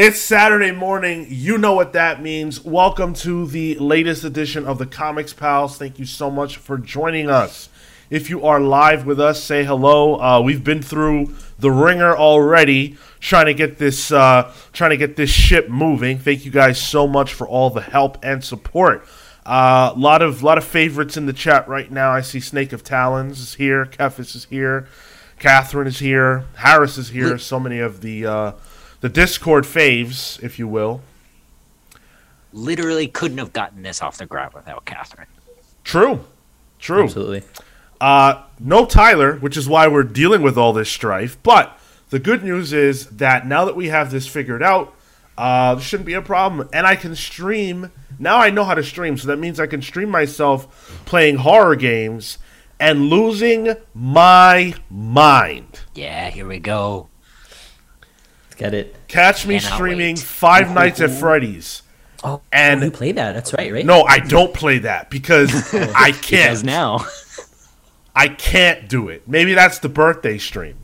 It's Saturday morning. You know what that means. Welcome to the latest edition of the Comics Pals. Thank you so much for joining us. If you are live with us, say hello. Uh, we've been through the ringer already, trying to get this uh, trying to get this ship moving. Thank you guys so much for all the help and support. A uh, lot of lot of favorites in the chat right now. I see Snake of Talons is here, Kefis is here, Catherine is here, Harris is here. So many of the uh, the Discord faves, if you will. Literally couldn't have gotten this off the ground without Catherine. True, true. Absolutely. Uh, no Tyler, which is why we're dealing with all this strife. But the good news is that now that we have this figured out, uh, there shouldn't be a problem. And I can stream. Now I know how to stream, so that means I can stream myself playing horror games and losing my mind. Yeah, here we go. Get it. Catch me Cannot streaming wait. Five Nights at Freddy's. Oh, And- you play that? That's right, right? No, I don't play that because I can't. now, I can't do it. Maybe that's the birthday stream.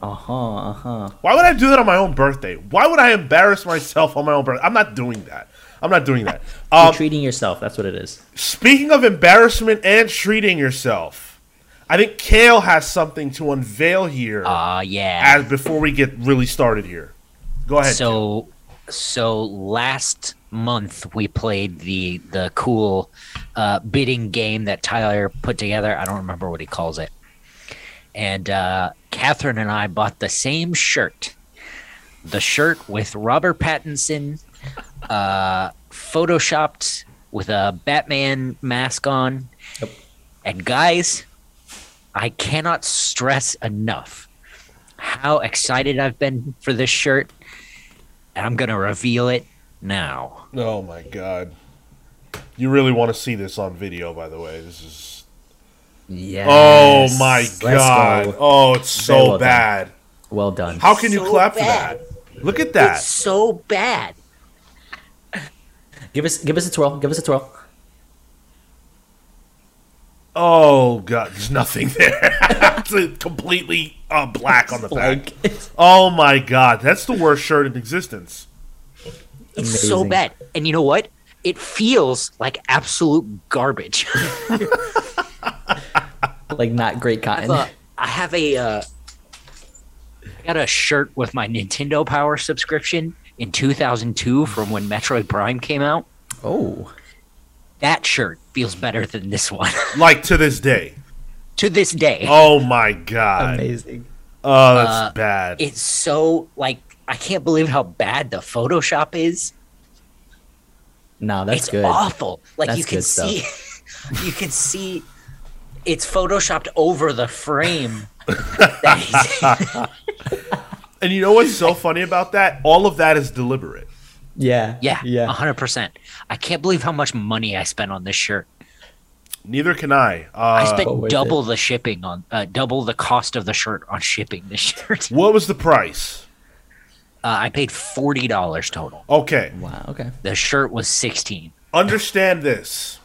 Uh huh. Uh huh. Why would I do that on my own birthday? Why would I embarrass myself on my own birthday? I'm not doing that. I'm not doing that. Um, treating yourself. That's what it is. speaking of embarrassment and treating yourself, I think Cale has something to unveil here uh yeah. as before we get really started here. Go ahead. So so last month we played the the cool uh, bidding game that Tyler put together. I don't remember what he calls it. And uh, Catherine and I bought the same shirt. The shirt with Robert Pattinson, uh, photoshopped with a Batman mask on. Yep. And guys, I cannot stress enough how excited I've been for this shirt. And I'm going to reveal it now. oh my god. You really want to see this on video, by the way. This is. Yes. Oh my Let's god. go. Oh, it's so Very well done. bad. Well done. How can you So clap for that? Look at that. It's so bad. Give us, give us a twirl. Give us a twirl. Oh god, there's nothing there. it's completely uh, black on the back. Oh my god, that's the worst shirt in existence. It's so bad. And you know what? It feels like absolute garbage. like not great cotton. Uh, I have a uh, I got a shirt with my Nintendo Power subscription in 2002 from when Metroid Prime came out. Oh. That shirt feels better than this one Like to this day. to this day. Oh my god. Amazing. Oh, that's Uh, bad. It's so like I can't believe how bad the Photoshop is. No, that's it's good. awful. Like you can see, you can see, it's photoshopped over the frame. And you know what's so funny about that? All of that is deliberate. Yeah. yeah, Yeah. hundred percent. I can't believe how much money I spent on this shirt. Neither can I. I Uh, spent Oh, worth double the shipping on, uh, double the cost of the shirt on shipping this shirt. what was the price? Uh, I paid forty dollars total. Okay. Wow. Okay. The shirt was sixteen. Understand this.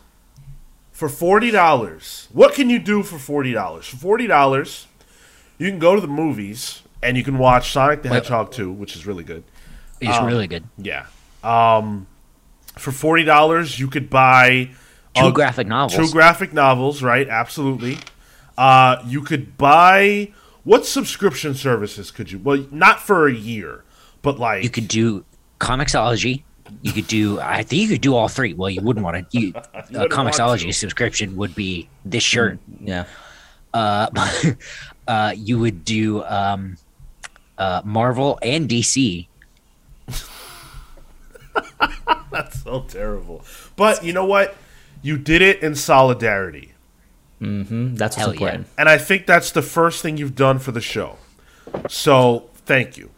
For forty dollars, what can you do for forty dollars? For forty dollars, you can go to the movies and you can watch Sonic the Wait. Hedgehog 2, which is really good. It's Um, really good. Yeah. Um, for forty dollars, you could buy Two a- graphic novels. Two graphic novels, right? Absolutely. Uh, you could buy what subscription services could you? Well, not for a year, but like you could do Comixology. You could do. I think you could do all three. Well, you wouldn't want to. You, a want Comixology subscription would be this shirt. Yeah. Uh, uh, you would do um, uh, Marvel and DC. that's so terrible. But you know what? You did it in solidarity, Mm-hmm. That's what's Hell yeah. important. and I think that's the first thing you've done for the show. So thank you.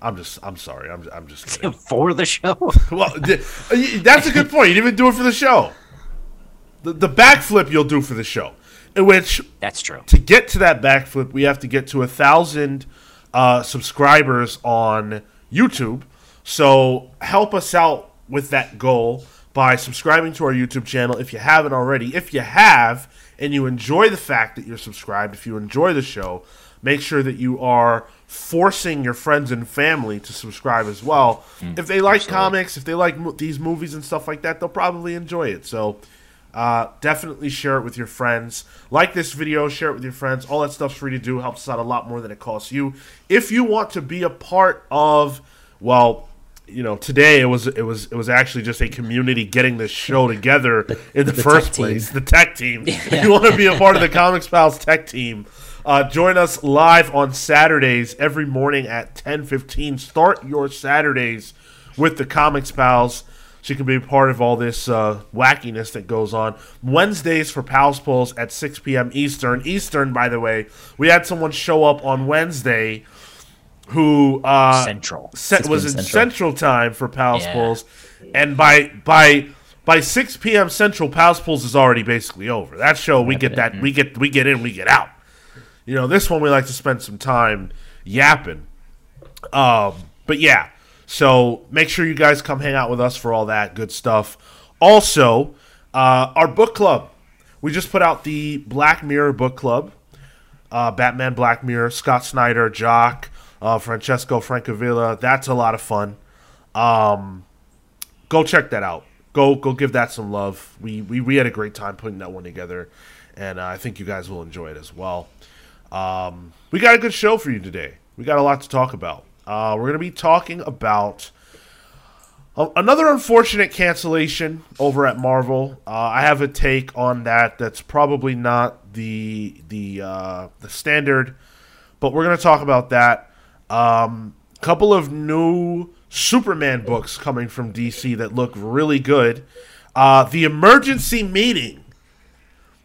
I'm just. I'm sorry. I'm. I'm just kidding. for the show. well, uh, that's a good point. You didn't even do it for the show. The, the backflip you'll do for the show, in which That's true. to get to that backflip, we have to get to a thousand uh, subscribers on YouTube. So help us out with that goal by subscribing to our YouTube channel if you haven't already. If you have and you enjoy the fact that you're subscribed, if you enjoy the show, make sure that you are forcing your friends and family to subscribe as well. if they like comics, if they like mo- these movies and stuff like that, they'll probably enjoy it. So uh, definitely share it with your friends. Like this video, share it with your friends. All that stuff's free to do. Helps us out a lot more than it costs you. If you want to be a part of, well, you know, today it was it was it was actually just a community getting this show together in the, the first team. place. The tech team. If you want to be a part of the Comics Pals tech team, uh, join us live on Saturdays every morning at ten fifteen. Start your Saturdays with the Comics Pals. So you can be a part of all this uh, wackiness that goes on. Wednesdays for Pals Pulls at 6 p.m. Eastern. Eastern, by the way, we had someone show up on Wednesday who uh, Central. se- was in Central. Central Time for Pals Yeah. Pulls, and by by by 6 p.m. Central, Pals Pulls is already basically over. That show we get that we get we get in, we get out. You know, this one we like to spend some time yapping. Um, but yeah, so make sure you guys come hang out with us for all that good stuff. Also, uh, our book club. We just put out the Black Mirror book club. Uh, Batman, Black Mirror, Scott Snyder, Jock, uh, Francesco Francavilla. That's a lot of fun. Um, go check that out. Go go give that some love. We we, we had a great time putting that one together, and uh, I think you guys will enjoy it as well. Um, we got a good show for you today. We got a lot to talk about. Uh, we're going to be talking about a- another unfortunate cancellation over at Marvel. Uh, I have a take on that. That's probably not the the uh, the standard, but we're going to talk about that. Um, couple of new Superman books coming from DC that look really good. Uh, the emergency meeting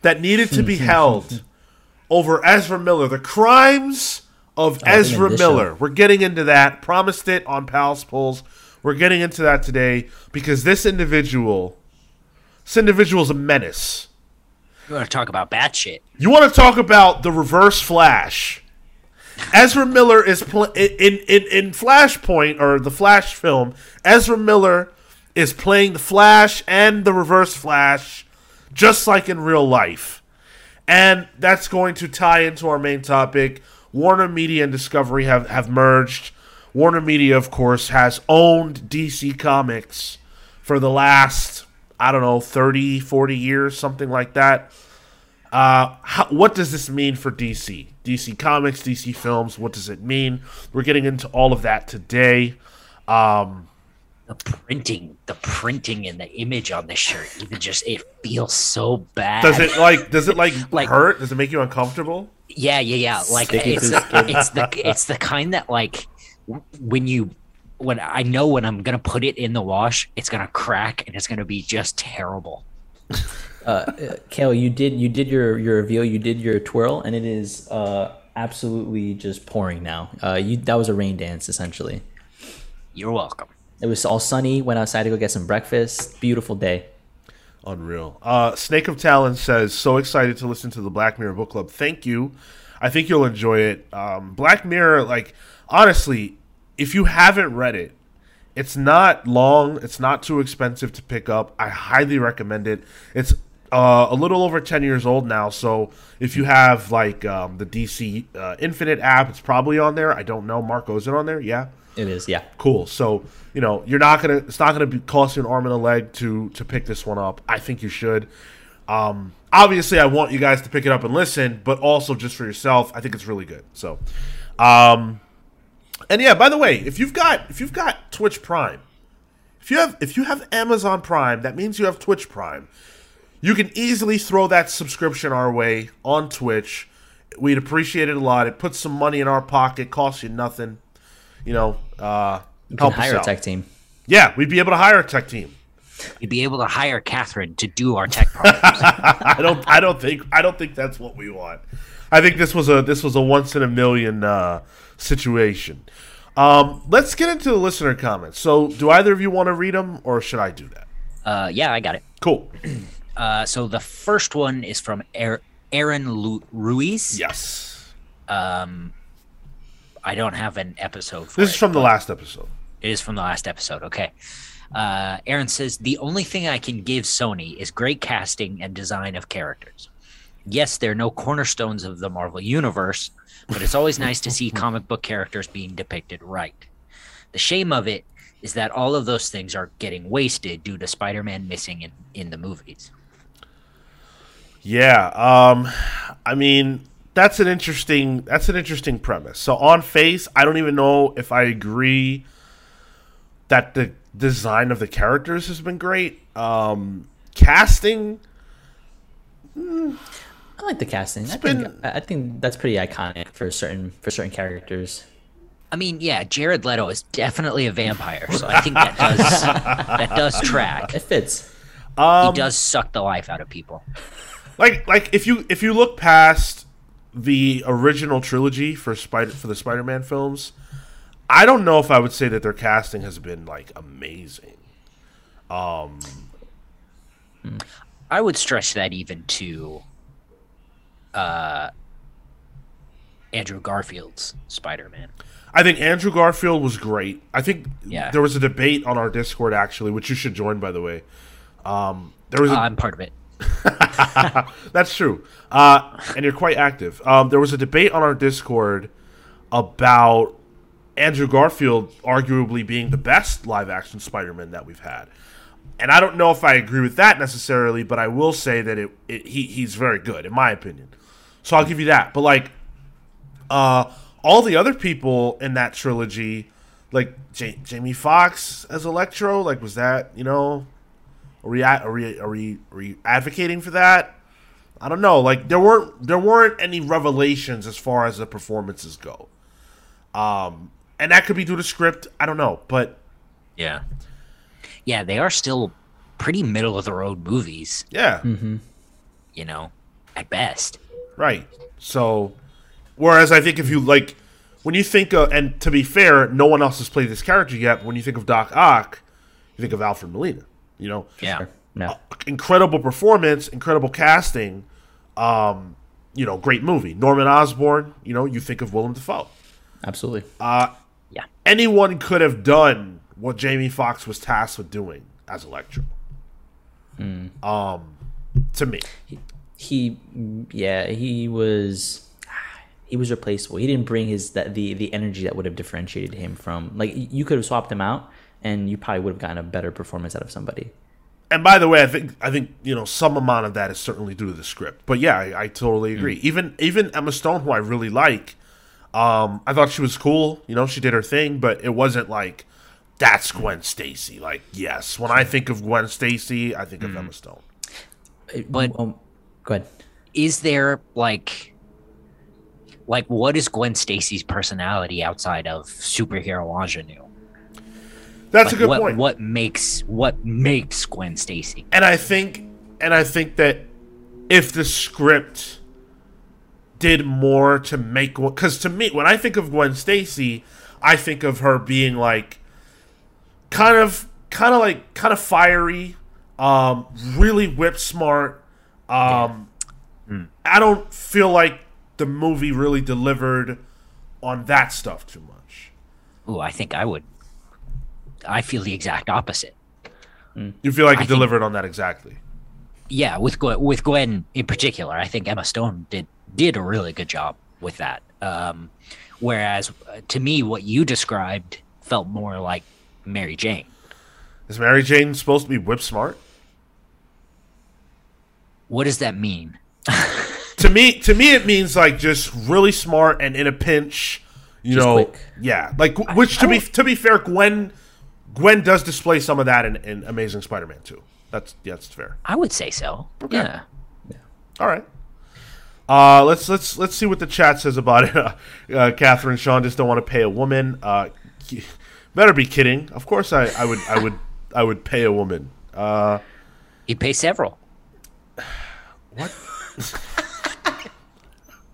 that needed to be held over Ezra Miller, the crimes of Ezra in show. Miller. We're getting into that. Promised it on Pals Pulls. We're getting into that today because this individual, this individual is a menace. You want to talk about bad shit? You want to talk about the Reverse Flash? Ezra Miller is pl- in, in in Flashpoint or the Flash film. Ezra Miller is playing the Flash and the Reverse Flash, just like in real life, and that's going to tie into our main topic. Warner Media and Discovery have have merged. Warner Media, of course, has owned DC Comics for the last I don't know 30, 40 years, something like that. Uh, how, what does this mean for DC? DC Comics, DC Films. What does it mean? We're getting into all of that today. Um, The printing, the printing and the image on this shirt, even just it feels so bad. does it like? Does it like, Like- hurt? Does it make you uncomfortable? Yeah, yeah, yeah. Like it's the, the it's the it's the kind that like when you when I know when I'm gonna put it in the wash, it's gonna crack and it's gonna be just terrible. Cale, you did you did your your reveal, you did your twirl, and it is uh, absolutely just pouring now. Uh, you that was a rain dance essentially. You're welcome. It was all sunny. Went outside to go get some breakfast. Beautiful day. Unreal. Uh, Snake of Talon says, "So excited to listen to the Black Mirror Book Club. Thank you. I think you'll enjoy it. Um, Black Mirror, like honestly, if you haven't read it, it's not long. It's not too expensive to pick up. I highly recommend it. It's uh, a little over ten years old now, so if you have like um, the DC uh, Infinite app, it's probably on there. I don't know. Marco, is it on there? Yeah." It is, yeah. cool. So you know you're not gonna it's not gonna be cost you an arm and a leg to to pick this one up. I think you should. Um, obviously, I want you guys to pick it up and listen, but also just for yourself, I think it's really good. So, um, and yeah, by the way, if you've got if you've got Twitch Prime, if you have if you have Amazon Prime, that means you have Twitch Prime. You can easily throw that subscription our way on Twitch. We'd appreciate it a lot. It puts some money in our pocket, costs you nothing. You know, uh, You help can us hire a tech team. Yeah, we'd be able to hire a tech team. You'd be able to hire Catherine to do our tech problems. I don't. I don't think. I don't think that's what we want. I think this was a this was a once in a million uh, situation. Um, let's get into the listener comments. So, do either of you want to read them, or should I do that? uh, yeah, I got it. Cool. Uh, so the first one is from Er- Aaron Ruiz. Yes. Um, I don't have an episode for This it. is from the last episode. It is from the last episode. Okay. Uh, Aaron says the only thing I can give Sony is great casting and design of characters. yes, they're no cornerstones of the Marvel universe, but it's always nice to see comic book characters being depicted right. The shame of it is that all of those things are getting wasted due to Spider-Man missing in, in the movies. Yeah, um, I mean that's an interesting that's an interesting premise. So on face, I don't even know if I agree that the design of the characters has been great. Um, casting, I like the casting. I been- think I think that's pretty iconic for certain for certain characters. I mean, yeah, Jared Leto is definitely a vampire, so I think that does that does track. It fits. he does suck the life out of people. Like like if you if you look past the original trilogy for Spider for the Spider-Man films, I don't know if I would say that their casting has been like amazing. Um I would stretch that even to uh Andrew Garfield's Spider-Man. I think Andrew Garfield was great. I think Yeah. there was a debate on our Discord actually, which you should join by the way. Um, there was a, Uh, I'm part of it. That's true. Uh, and you're quite active. Um, there was a debate on our Discord about Andrew Garfield arguably being the best live action Spider Man that we've had. And I don't know if I agree with that necessarily, but I will say that it, it he, he's very good, in my opinion. So I'll give you that. But like uh, all the other people in that trilogy, like Ja- Jamie Foxx as Electro, like was that, you know, are we, at, are we are we are we advocating for that? I don't know. Like there weren't there weren't any revelations as far as the performances go. Um, and that could be due to script. I don't know, but Yeah. Yeah, they are still pretty middle of the road movies, yeah, you know, at best. right. So, whereas I think if you like, when you think of, and to be fair, no one else has played this character yet. But when you think of Doc Ock, you think of Alfred Molina. You know, Yeah. No, incredible performance, incredible casting. Um, you know, great movie. Norman Osborn. You know, you think of Willem Dafoe. absolutely. Uh, Yeah. anyone could have done what Jamie Foxx was tasked with doing as Electro. Um, to me, he yeah he was he was replaceable he didn't bring his that the the energy that would have differentiated him from like you could have swapped him out and you probably would have gotten a better performance out of somebody and by the way, I think I think you know some amount of that is certainly due to the script. But yeah, I, I totally agree. Even even Emma Stone, who I really like, um, I thought she was cool. You know, she did her thing, but it wasn't like that's Gwen Stacy. Like, yes, when I think of Gwen Stacy, I think of Emma Stone. But- um, go ahead Is there like like what is Gwen Stacy's personality outside of superhero ingenue? That's Like, a good what, point. What makes what makes Gwen Stacy? and I think and I think that if the script did more to make because to me when I think of Gwen Stacy, I think of her being like kind of kind of like kind of fiery, um, really whip smart. Um, I don't feel like the movie really delivered on that stuff too much. Ooh, I think I would. I feel the exact opposite. You feel like I it think- delivered on that exactly. Yeah, with Gwen, with Gwen in particular, I think Emma Stone did did a really good job with that. Um, whereas uh, to me, what you described felt more like Mary Jane. Is Mary Jane supposed to be whip smart? What does that mean? to me to me it means like just really smart and in a pinch you Just know quick. yeah like which to be to be fair gwen gwen does display some of that in, in amazing spider-man 2 that's yeah, that's fair. I would say so. Yeah. all right. Uh let's let's let's see what the chat says about it. Uh, catherine sean just don't want to pay a woman. Uh better be kidding. Of course i i would i would i would pay a woman. Uh He'd pay several. What?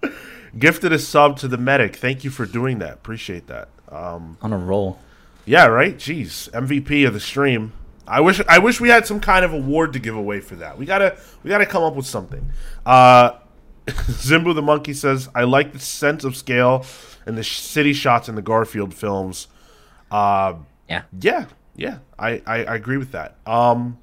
Gifted a sub to the medic. Thank you for doing that. Appreciate that. Um on a roll Yeah, right. Jeez, MVP of the stream. I wish I wish we had some kind of award to give away for that. We gotta we gotta come up with something. Uh, Zimbu the monkey says, "I like the sense of scale and the city shots in the Garfield films." Uh, Yeah. yeah, yeah, I, I I agree with that. Um,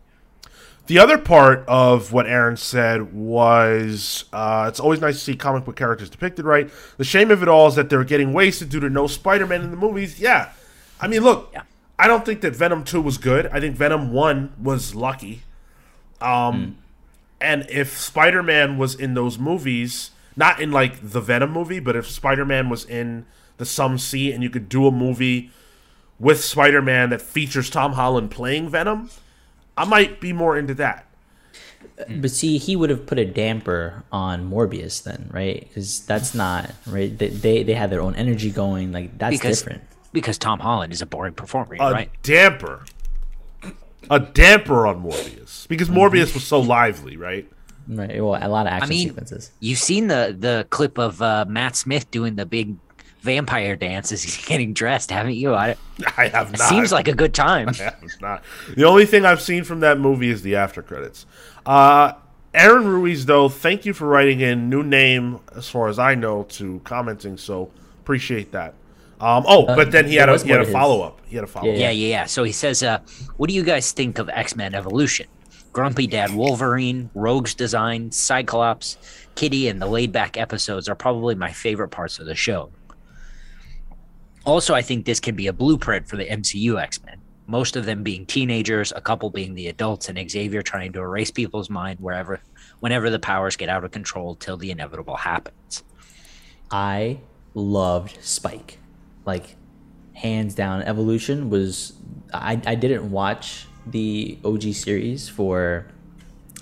The other part of what Aaron said was uh, it's always nice to see comic book characters depicted right. The shame of it all is that they're getting wasted due to no Spider Man in the movies. Yeah. I mean, look, Yeah. I don't think that Venom 2 was good. I think Venom 1 was lucky. Um, And if Spider Man was in those movies, not in like the Venom movie, but if Spider Man was in the Some C and you could do a movie with Spider Man that features Tom Holland playing Venom, I might be more into that. But see, he would have put a damper on Morbius then, right? Because that's not right. They, they they have their own energy going. Like that's because different. Because Tom Holland is a boring performer, A right? damper. A damper on Morbius. Because Morbius was so lively, right? Right. Well, a lot of action mean, sequences. You've seen the the clip of uh, Matt Smith doing the big vampire dance as he's getting dressed, haven't you? I, I have not. seems like a good time. Yeah, it's not. The only thing I've seen from that movie is the after credits. Uh, Aaron Ruiz, though, thank you for writing in new name, as far as I know, to commenting. So appreciate that. Um, oh, but then he there had a he had a follow up. He had a follow up. Yeah, yeah, yeah. So he says, uh, "What do you guys think of X Men Evolution? Grumpy Dad Wolverine, Rogue's design, Cyclops, Kitty, and the laid back episodes are probably my favorite parts of the show. Also, I think this can be a blueprint for the MCU X Men. Most of them being teenagers, a couple being the adults, and Xavier trying to erase people's mind wherever, whenever the powers get out of control till the inevitable happens. I loved Spike. Like hands down Evolution was I I didn't watch the OG series for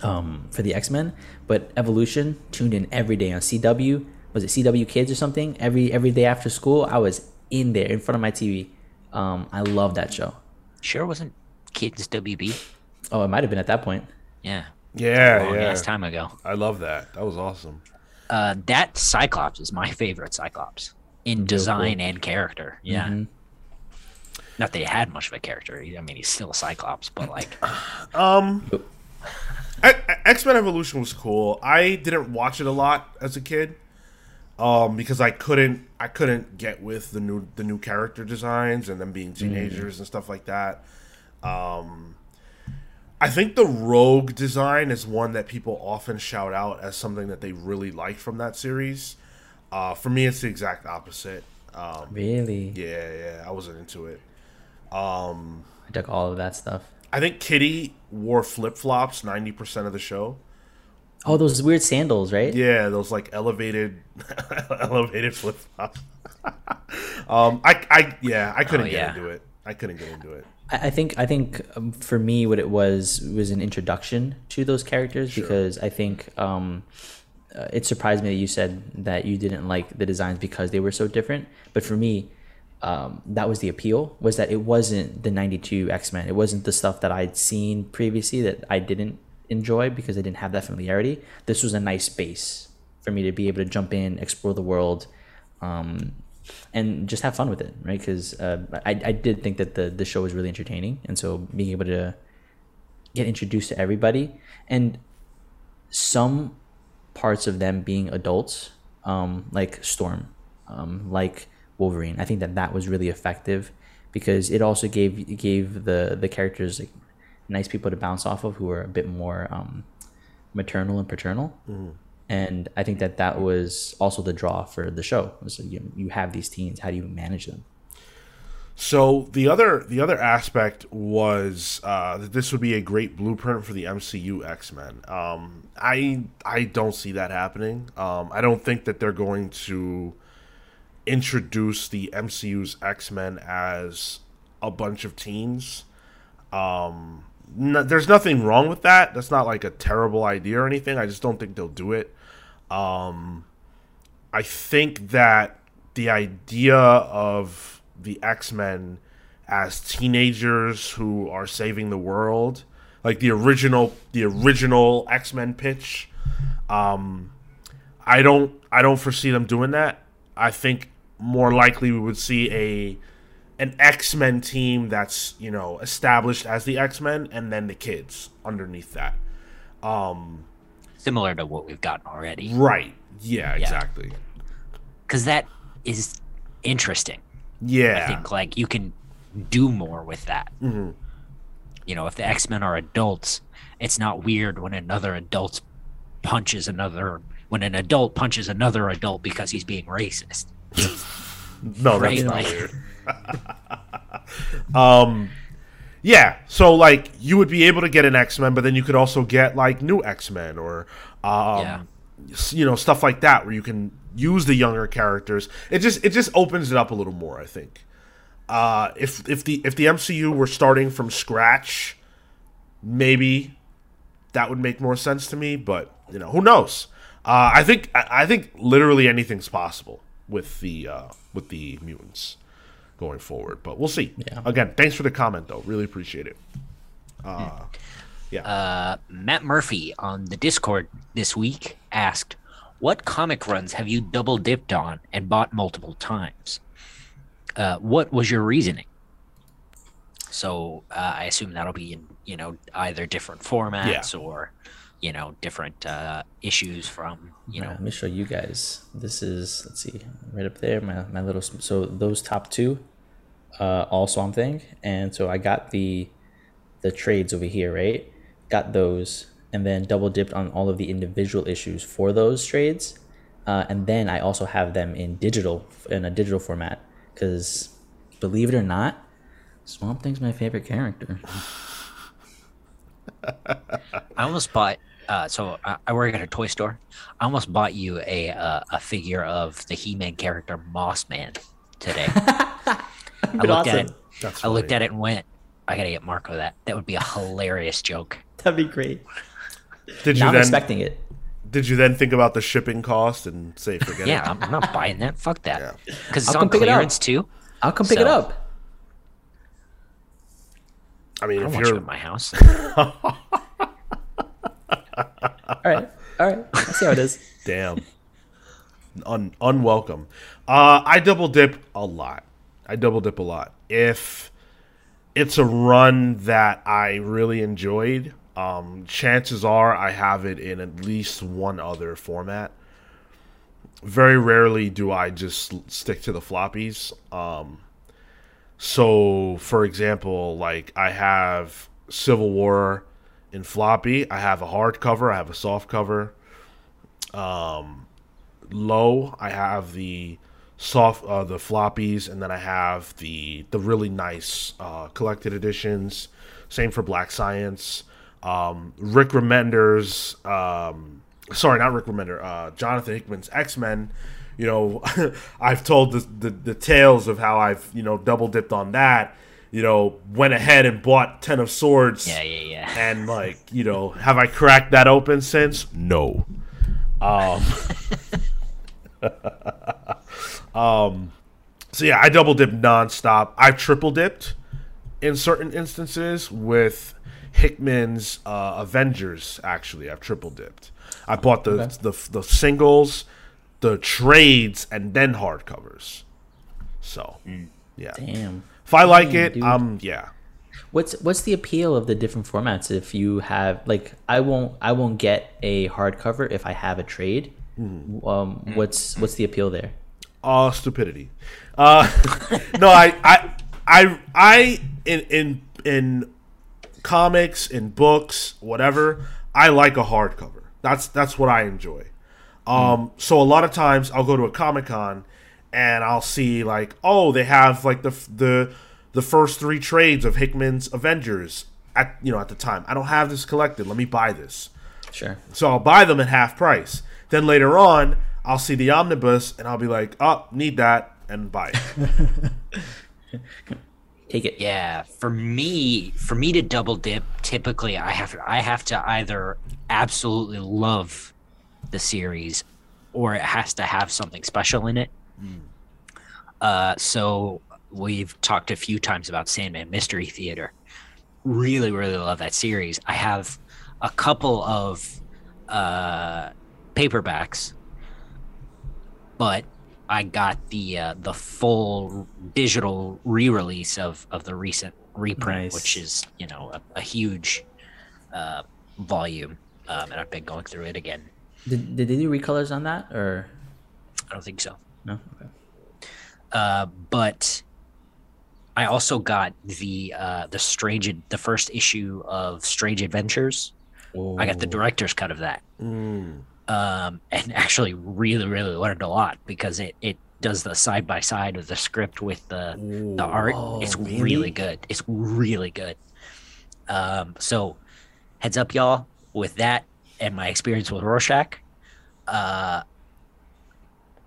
um for the X-Men, but Evolution tuned in every day on CW. Was it CW Kids or something? Every every day after school, I was in there in front of my TV. Um I love that show. Sure, wasn't Kids WB? Oh, it might have been at that point. Yeah, Yeah, long yeah. ass time ago. I love that. That was awesome. uh, that Cyclops is my favorite Cyclops in design and character. Yeah. Mm-hmm. Not that he had much of a character. I mean, he's still a Cyclops, but like, X Men Evolution was cool. I didn't watch it a lot as a kid, um, because I couldn't I couldn't get with the new the new character designs and them being teenagers and stuff like that. Um, I think the Rogue design is one that people often shout out as something that they really liked from that series. Uh, for me, it's the exact opposite. Um, Really? yeah, yeah, I wasn't into it. I took all of that stuff. I think Kitty wore flip flops ninety percent of the show. Oh, those weird sandals, right? Yeah, those like elevated, elevated flip flops. um, I, I, yeah, I couldn't Oh, get into it. I couldn't get into it. I I think I think um, for me, what it was was an introduction to those characters because I think um, uh, it surprised me that you said that you didn't like the designs because they were so different. But for me, um, that was the appeal was that it wasn't the '92 X Men. It wasn't the stuff that I'd seen previously that I didn't enjoy because I didn't have that familiarity. This was a nice base for me to be able to jump in, explore the world. Um, and just have fun with it, right? Because uh, I, I did think that the, the show was really entertaining, and so being able to get introduced to everybody and some parts of them being adults, um, like Storm, um, like Wolverine, I think that that was really effective because it also gave gave the the characters like nice people to bounce off of who are a bit more um, maternal and paternal and I think that that was also the draw for the show. Was you, you have these teens, how do you manage them? So the other, the other aspect was uh, that this would be a great blueprint for the MCU X Men. Um, I, I don't see that happening. Um, I don't think that they're going to introduce the MCU's X Men as a bunch of teens. Um, n- there's nothing wrong with that. That's not like a terrible idea or anything. I just don't think they'll do it. Um, I think that the idea of the X Men as teenagers who are saving the world, like the original, the original X Men pitch, um, I don't, I don't foresee them doing that. I think more likely we would see a an X Men team that's you know established as the X Men, and then the kids underneath that. similar to what we've gotten already. Right? Yeah, exactly. Because that is interesting. Yeah, I think like you can do more with that. you know, if the X Men are adults, it's not weird when another adult punches another when an adult punches another adult because he's being racist. No, that's Right, not like- weird. um, yeah. So like, you would be able to get an X Men, but then you could also get like new X Men or, um, Yeah. you know, stuff like that where you can use the younger characters. It just it just opens it up a little more. I think. Uh, if if the if the MCU were starting from scratch, maybe that would make more sense to me. But you know, who knows? Uh, I think I, think literally anything's possible with the uh, with the mutants going forward. But we'll see. Yeah. Again, thanks for the comment though. Really appreciate it. Uh, yeah. Uh, Matt Murphy on the Discord this week asked, "What comic runs have you double dipped on and bought multiple times? Uh, what was your reasoning?" So uh, I assume that'll be in you know either different formats or you know different uh, issues from you Yeah, know let me show you guys. This is let's see, right up there. My my little so those top two, uh, all Swamp Thing, and so I got the the trades over here, right? Got those, and then double dipped on all of the individual issues for those trades, uh, and then I also have them in digital in a digital format because believe it or not, Swamp Thing's my favorite character. I almost bought. Uh, so I, I work at a toy store. I almost bought you a uh, a figure of the He-Man character Moss Man today. I looked at it. That's I looked at it and went, "I gotta get Marco that. That would be a hilarious joke." That'd be great. Did you Now I'm then expecting it. did you then think about the shipping cost and say forget Yeah, it? I'm, I'm not buying that. Fuck that. Yeah. Because it's I'll on come pick it up. clearance too. I'll come pick it up. I mean, I don't if want you you're at my house. All right, all right. I see how it is. Damn. Un- unwelcome. Uh, I double dip a lot. I double dip a lot. If it's a run that I really enjoyed, um, chances are I have it in at least one other format. Very rarely do I just stick to the floppies. Um, so, for example, like I have Civil War in floppy. I have a hard cover, I have a soft cover Um, low i have the soft uh, the floppies and then i have the the really nice uh, collected editions same for black science um, rick remender's um, sorry not rick remender uh, jonathan hickman's x-men you know i've told the, the the tales of how i've you know double dipped on that you know went ahead and bought 10 of swords yeah, yeah, yeah. and like you know have i cracked that open since? No. Um um so yeah i double dipped nonstop. I've triple dipped in certain instances with hickman's uh avengers actually i've triple dipped i bought the the, the singles the trades and then hardcovers so yeah Damn. if i like Damn, it dude. um yeah What's what's the appeal of the different formats? If you have like, I won't I won't get a hardcover if I have a trade. Um, what's what's the appeal there? uh stupidity uh no i i i i in in in comics and books whatever i like a hardcover that's that's what i enjoy um so a lot of times i'll go to a comic-con and i'll see like oh they have like the the the first three trades of hickman's avengers at you know at the time i don't have this collected let me buy this Sure. so I'll buy them at half price. Then later on, I'll see the omnibus and I'll be like, "Oh, need that," and buy it. Take it. Yeah, for me, for me to double dip, typically I have I have to either absolutely love the series, or it has to have something special in it. Uh, so we've talked a few times about Sandman Mystery Theater. Really, really love that series. I have a couple of uh, paperbacks, but I got the uh, the full digital re-release of of the recent reprint, Nice. which is you know a, a huge uh, volume, um, and I've been going through it again. Did, did they do recolors on that or I don't think so, no? Okay. uh, but I also got the uh, the strange the first issue of Strange Adventures. I got the director's cut of that, um, and actually really really learned a lot because it it does the side by side of the script with the the art. it's really good. It's really good. Um, so heads up, y'all, with that and my experience with Rorschach. Uh,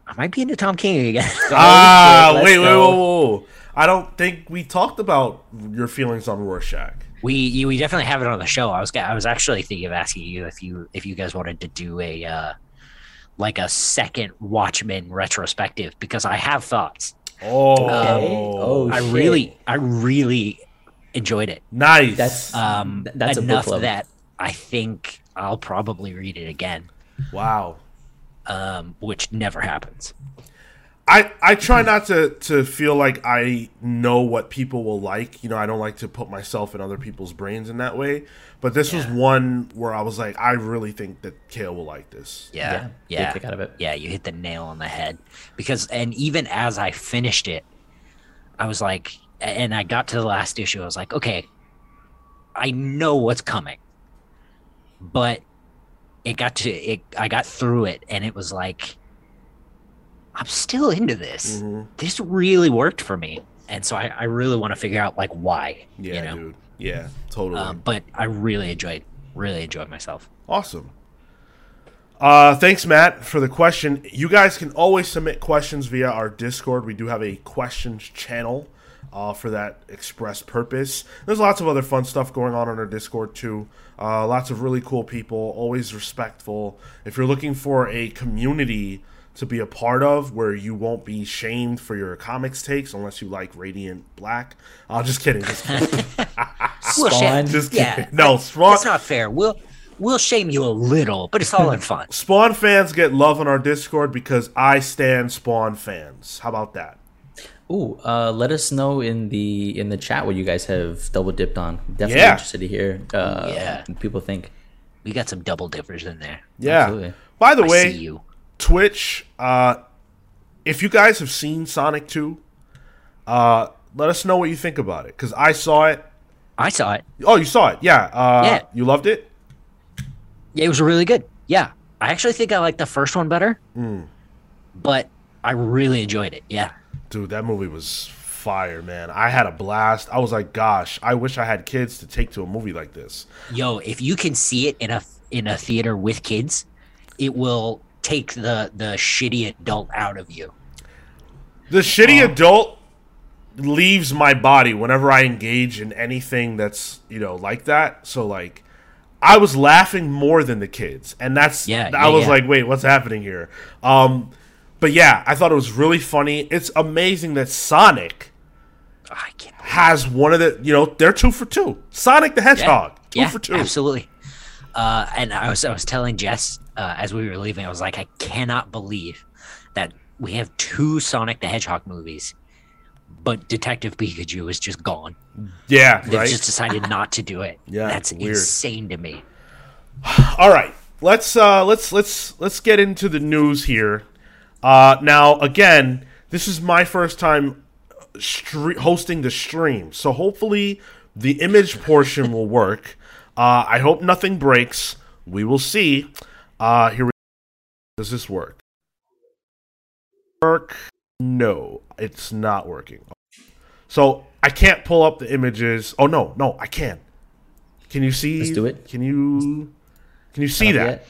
I might be into Tom King again. Ah, wait, wait, whoa, whoa, whoa. I don't think we talked about your feelings on Rorschach. We you, we definitely have it on the show. I was I was actually thinking of asking you if you if you guys wanted to do a uh, like a second Watchmen retrospective because I have thoughts. Oh, Oh, I shit. really I really enjoyed it. nice. That's Um, that's enough club. that I think I'll probably read it again, wow. um, which never happens. I, I try not to, to feel like I know what people will like. You know, I don't like to put myself in other people's brains in that way. But this was one where I was like, I really think that Cale will like this. Yeah, Yeah, yeah, out of it. Yeah, you hit the nail on the head because, and even as I finished it, I was like, and I got to the last issue, I was like, okay, I know what's coming, but it got to it. I got through it, and it was like, I'm still into this. Mhm. This really worked for me, and so I, I really want to figure out like why. Yeah, you know, dude. Yeah, totally. um, but I really enjoyed, really enjoyed myself. Awesome. Uh, thanks, Matt, for the question. You guys can always submit questions via our Discord. We do have a questions channel uh, for that express purpose. There's lots of other fun stuff going on on our Discord, too. Uh, lots of really cool people, always respectful. If you're looking for a community to be a part of where you won't be shamed for your comics takes unless you like Radiant Black. Uh, just kidding. Just kidding. Spawn. Just yeah, kidding. No, Spawn. That's not fair. We'll we'll shame you a little, but it's all in fun. Spawn fans get love on our Discord because I stand Spawn fans. How about that? Ooh, uh, let us know in the in the chat what you guys have double dipped on. Definitely Yeah. interested to hear. Uh, Yeah. what people think. We got some double dippers in there. Yeah. Absolutely. By the I way, see you. Twitch, uh, if you guys have seen Sonic 2, uh, let us know what you think about it. Because I saw it. I saw it. Oh, you saw it. Yeah. Uh, Yeah. You loved it? Yeah, it was really good. Yeah, I actually think I like the first one better, Hmm. but I really enjoyed it. Yeah, Dude, that movie was fire, man. I had a blast. I was like, gosh, I wish I had kids to take to a movie like this. yo, if you can see it in a in a theater with kids, it will take the the shitty adult out of you. The shitty adult leaves my body whenever I engage in anything that's, you know, like that. So like I was laughing more than the kids. And that's Yeah, I yeah, was yeah. like, wait, what's happening here? Um but yeah, I thought it was really funny. It's amazing that Sonic I can't. has one of the, you know, they're two for two. Sonic the Hedgehog, two yeah, for two. absolutely. Uh, and I was I was telling Jess uh, as we were leaving, I was like, I cannot believe that we have two Sonic the Hedgehog movies, but Detective Pikachu is just gone. Yeah, They've right. just decided not to do it. Yeah, that's weird. insane to me. All right, let's uh, let's let's let's get into the news here. Uh, now, again, this is my first time stre- hosting the stream, so hopefully the image portion will work. Uh, I hope nothing breaks. We will see. Uh, here we does this work? Work? No, it's not working. So I can't pull up the images. Oh no, no, I can. Can you see? Let's do it. Can you? Can you see that? Yet?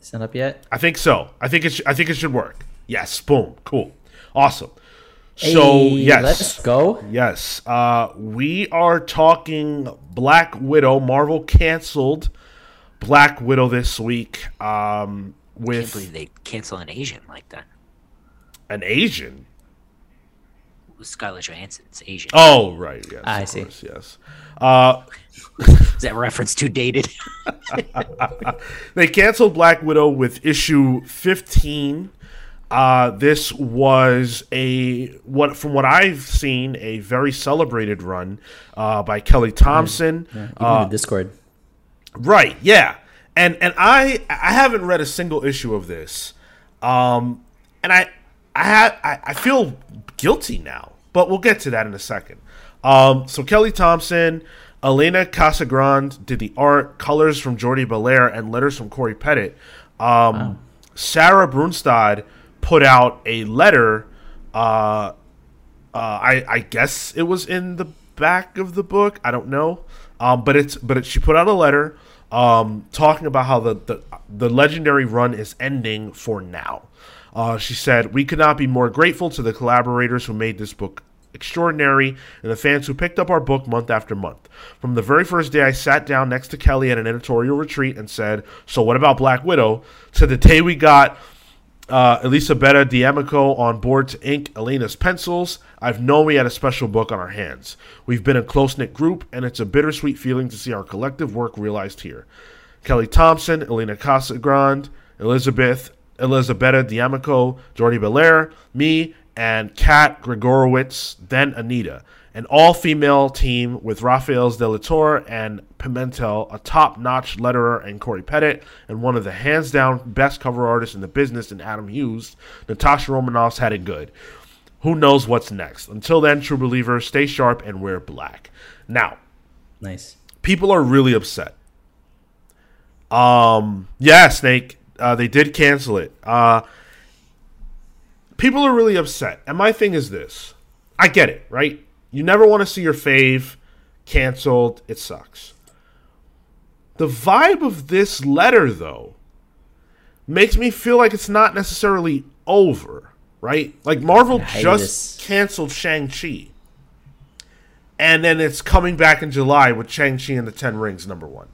Stand up yet? I think so. I think it. Sh- I think it should work. Yes. Boom. Cool. Awesome. So Hey, yes, let's go. yes. Uh, we are talking Black Widow. Marvel canceled Black Widow this week. Um, Can't with believe they cancel an Asian like that. an Asian. Scarlett Johansson's Asian. Oh right. Yes. I see. course, yes. Uh, Is that reference too dated? they canceled Black Widow with issue 15. Uh, this was a what from what I've seen a very celebrated run uh, by Kelly Thompson. Even Uh, the Discord. Right, yeah. And and I I haven't read a single issue of this. Um and I I ha- I, I feel guilty now. but we'll get to that in a second. Um, so Kelly Thompson, Elena Casagrande did the art, colors from Jordie Bellaire, and letters from Cory Petit. Um, Sarah Brunstad put out a letter. Uh, uh, I, I guess it was in the back of the book. I don't know, um, but it's but it, she put out a letter um, talking about how the, the the legendary run is ending for now. Uh, she said, "We could not be more grateful to the collaborators who made this book extraordinary and the fans who picked up our book month after month. From the very first day I sat down next to Kelly at an editorial retreat and said, "So what about Black Widow?" to the day we got uh, Elisabetta D'Amico on board to ink Elena's pencils, I've known we had a special book on our hands. We've been a close knit group, and it's a bittersweet feeling to see our collective work realized here. Kelly Thompson, Elena Casagrande, Elizabeth, Elisabetta D'Amico, Jordie Bellaire, me, and Kat Gregorowicz, then Anita. An all female team with Rafael De Latorre and Pimentel, a top notch letterer, and Cory Petit, and one of the hands down best cover artists in the business in Adam Hughes. Natasha Romanoff's had it good. Who knows what's next? Until then, true believers, stay sharp and wear black. Now, Nice. people are really upset. Um, yeah, Snake. Uh, they did cancel it. Uh, people are really upset, and my thing is this: I get it, right? You never want to see your fave canceled. It sucks. The vibe of this letter, though, makes me feel like it's not necessarily over, right? Like Marvel just canceled Shang Chi and then it's coming back in July with Shang-Chi and the Ten Rings, number one.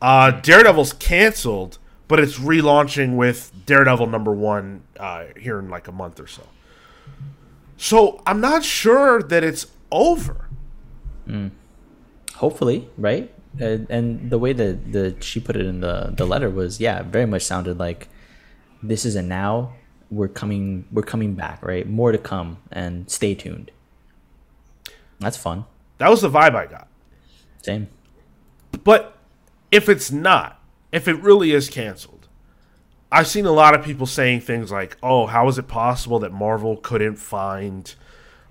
Uh, Daredevil's canceled, but it's relaunching with Daredevil number one uh, here in like a month or so. So I'm not sure that it's over. Mm. Hopefully, right? And, and the way that the she put it in the the letter was, yeah, very much sounded like this is a now. We're coming. We're coming back, right? More to come, and stay tuned. That's fun. That was the vibe I got. Same. But if it's not, if it really is canceled, I've seen a lot of people saying things like, "Oh, how is it possible that Marvel couldn't find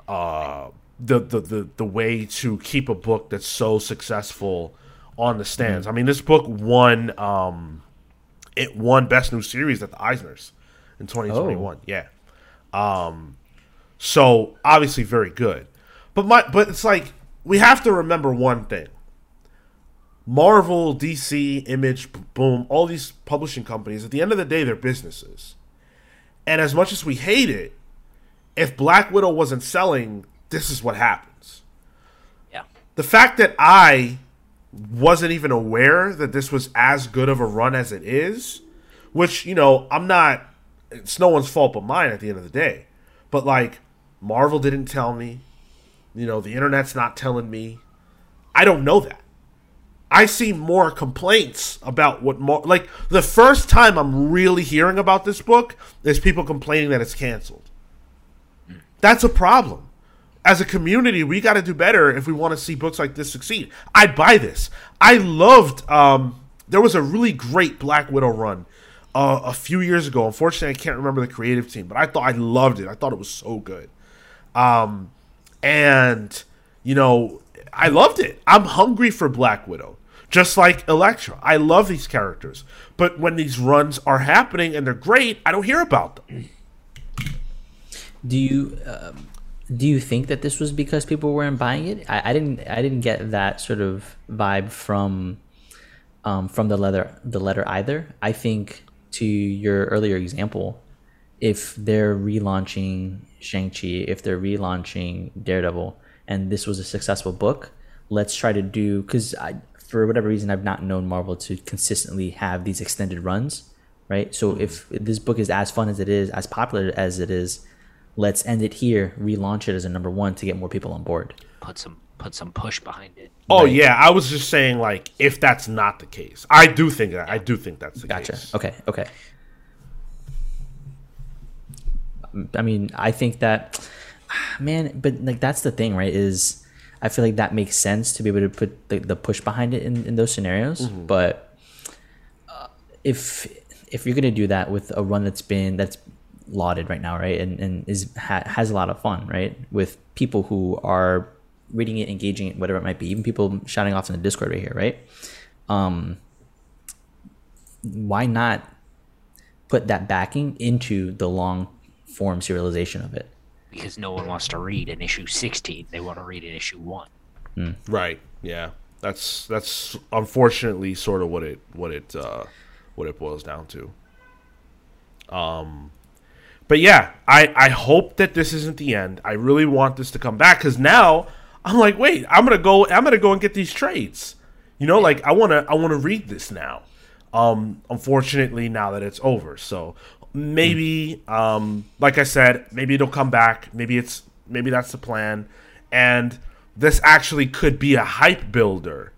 uh, the, the the the way to keep a book that's so successful on the stands?" I mean, this book won um, it won Best New Series at the Eisners in 2021. Yeah. Um, so obviously very good. But my but it's like we have to remember one thing. Marvel, DC, Image, Boom, all these publishing companies, at the end of the day, they're businesses. And as much as we hate it, if Black Widow wasn't selling, this is what happens. Yeah. The fact that I wasn't even aware that this was as good of a run as it is, which, you know, I'm not, it's no one's fault but mine at the end of the day. But, like, Marvel didn't tell me. You know, the internet's not telling me. I don't know that. I see more complaints about what more like the first time I'm really hearing about this book is people complaining that it's canceled. That's a problem. As a community, we got to do better if we want to see books like this succeed. I'd buy this. I loved. Um, there was a really great Black Widow run uh, a few years ago. Unfortunately, I can't remember the creative team, but I thought I loved it. I thought it was so good. Um, and you know, I loved it. I'm hungry for Black Widow, just like Elektra. I love these characters, but when these runs are happening and they're great, I don't hear about them. Do you um, do you think that this was because people weren't buying it? I, I didn't. I didn't get that sort of vibe from um, from the letter the letter either. I think to your earlier example, if they're relaunching Shang Chi, if they're relaunching Daredevil, and this was a successful book, let's try to do because I for whatever reason I've not known Marvel to consistently have these extended runs, right? So mm-hmm. if this book is as fun as it is, as popular as it is, let's end it here, relaunch it as a number one to get more people on board. Put some put some push behind it. Oh Right. yeah, I was just saying like if that's not the case, I do think that I do think that's the Gotcha. case. Gotcha. Okay. Okay. I mean, I think that, man, but like that's the thing, right? Is I feel like that makes sense to be able to put the, the push behind it in, in those scenarios. But uh, if if you're gonna do that with a run that's been that's lauded right now, right? And and is ha, has a lot of fun, right? With people who are reading it, engaging it, whatever it might be, even people shouting off in the Discord right here, right? Um, why not put that backing into the long form serialization of it? Because no one wants to read an issue 16 they want to read an issue 1 Right. Yeah. That's that's unfortunately sort of what it what it uh, what it boils down to. Um, but yeah, I I hope that this isn't the end. I really want this to come back because now I'm like, wait, I'm gonna go. I'm gonna go and get these trades. You know, like I wanna I wanna read this now. Um, unfortunately, now that it's over, so maybe um, like I said, maybe it'll come back. Maybe it's maybe that's the plan, and this actually could be a hype builder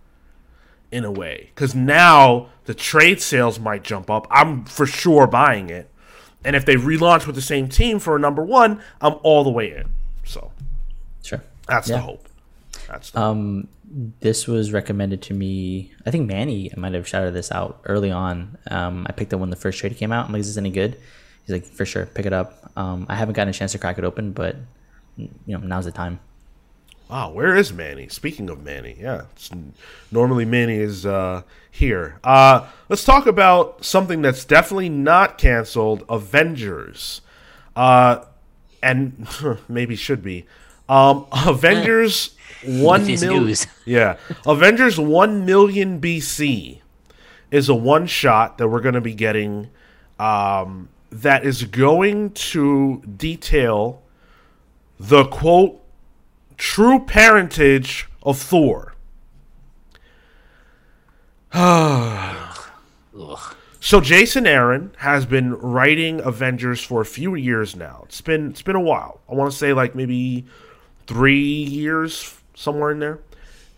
in a way because now the trade sales might jump up. I'm for sure buying it, and if they relaunch with the same team for a number one, I'm all the way in. So Sure. that's Yeah. the hope. That's the Um, this was recommended to me. I think Manny might have shouted this out early on. Um, I picked up when the first trade came out. I'm like, is this any good? He's like, for sure, pick it up. Um, I haven't gotten a chance to crack it open, but you know, now's the time. Wow, where is Manny? Speaking of Manny, yeah, it's, normally Manny is uh, here. Uh, let's talk about something that's definitely not canceled: Avengers, uh, and maybe should be. Um, Avengers one million. Yeah, Avengers one million BC is a one shot that we're going to be getting. Um, that is going to detail the quote true parentage of Thor. So Jason Aaron has been writing Avengers for a few years now. It's been it's been a while. I want to say like maybe 3 years somewhere in there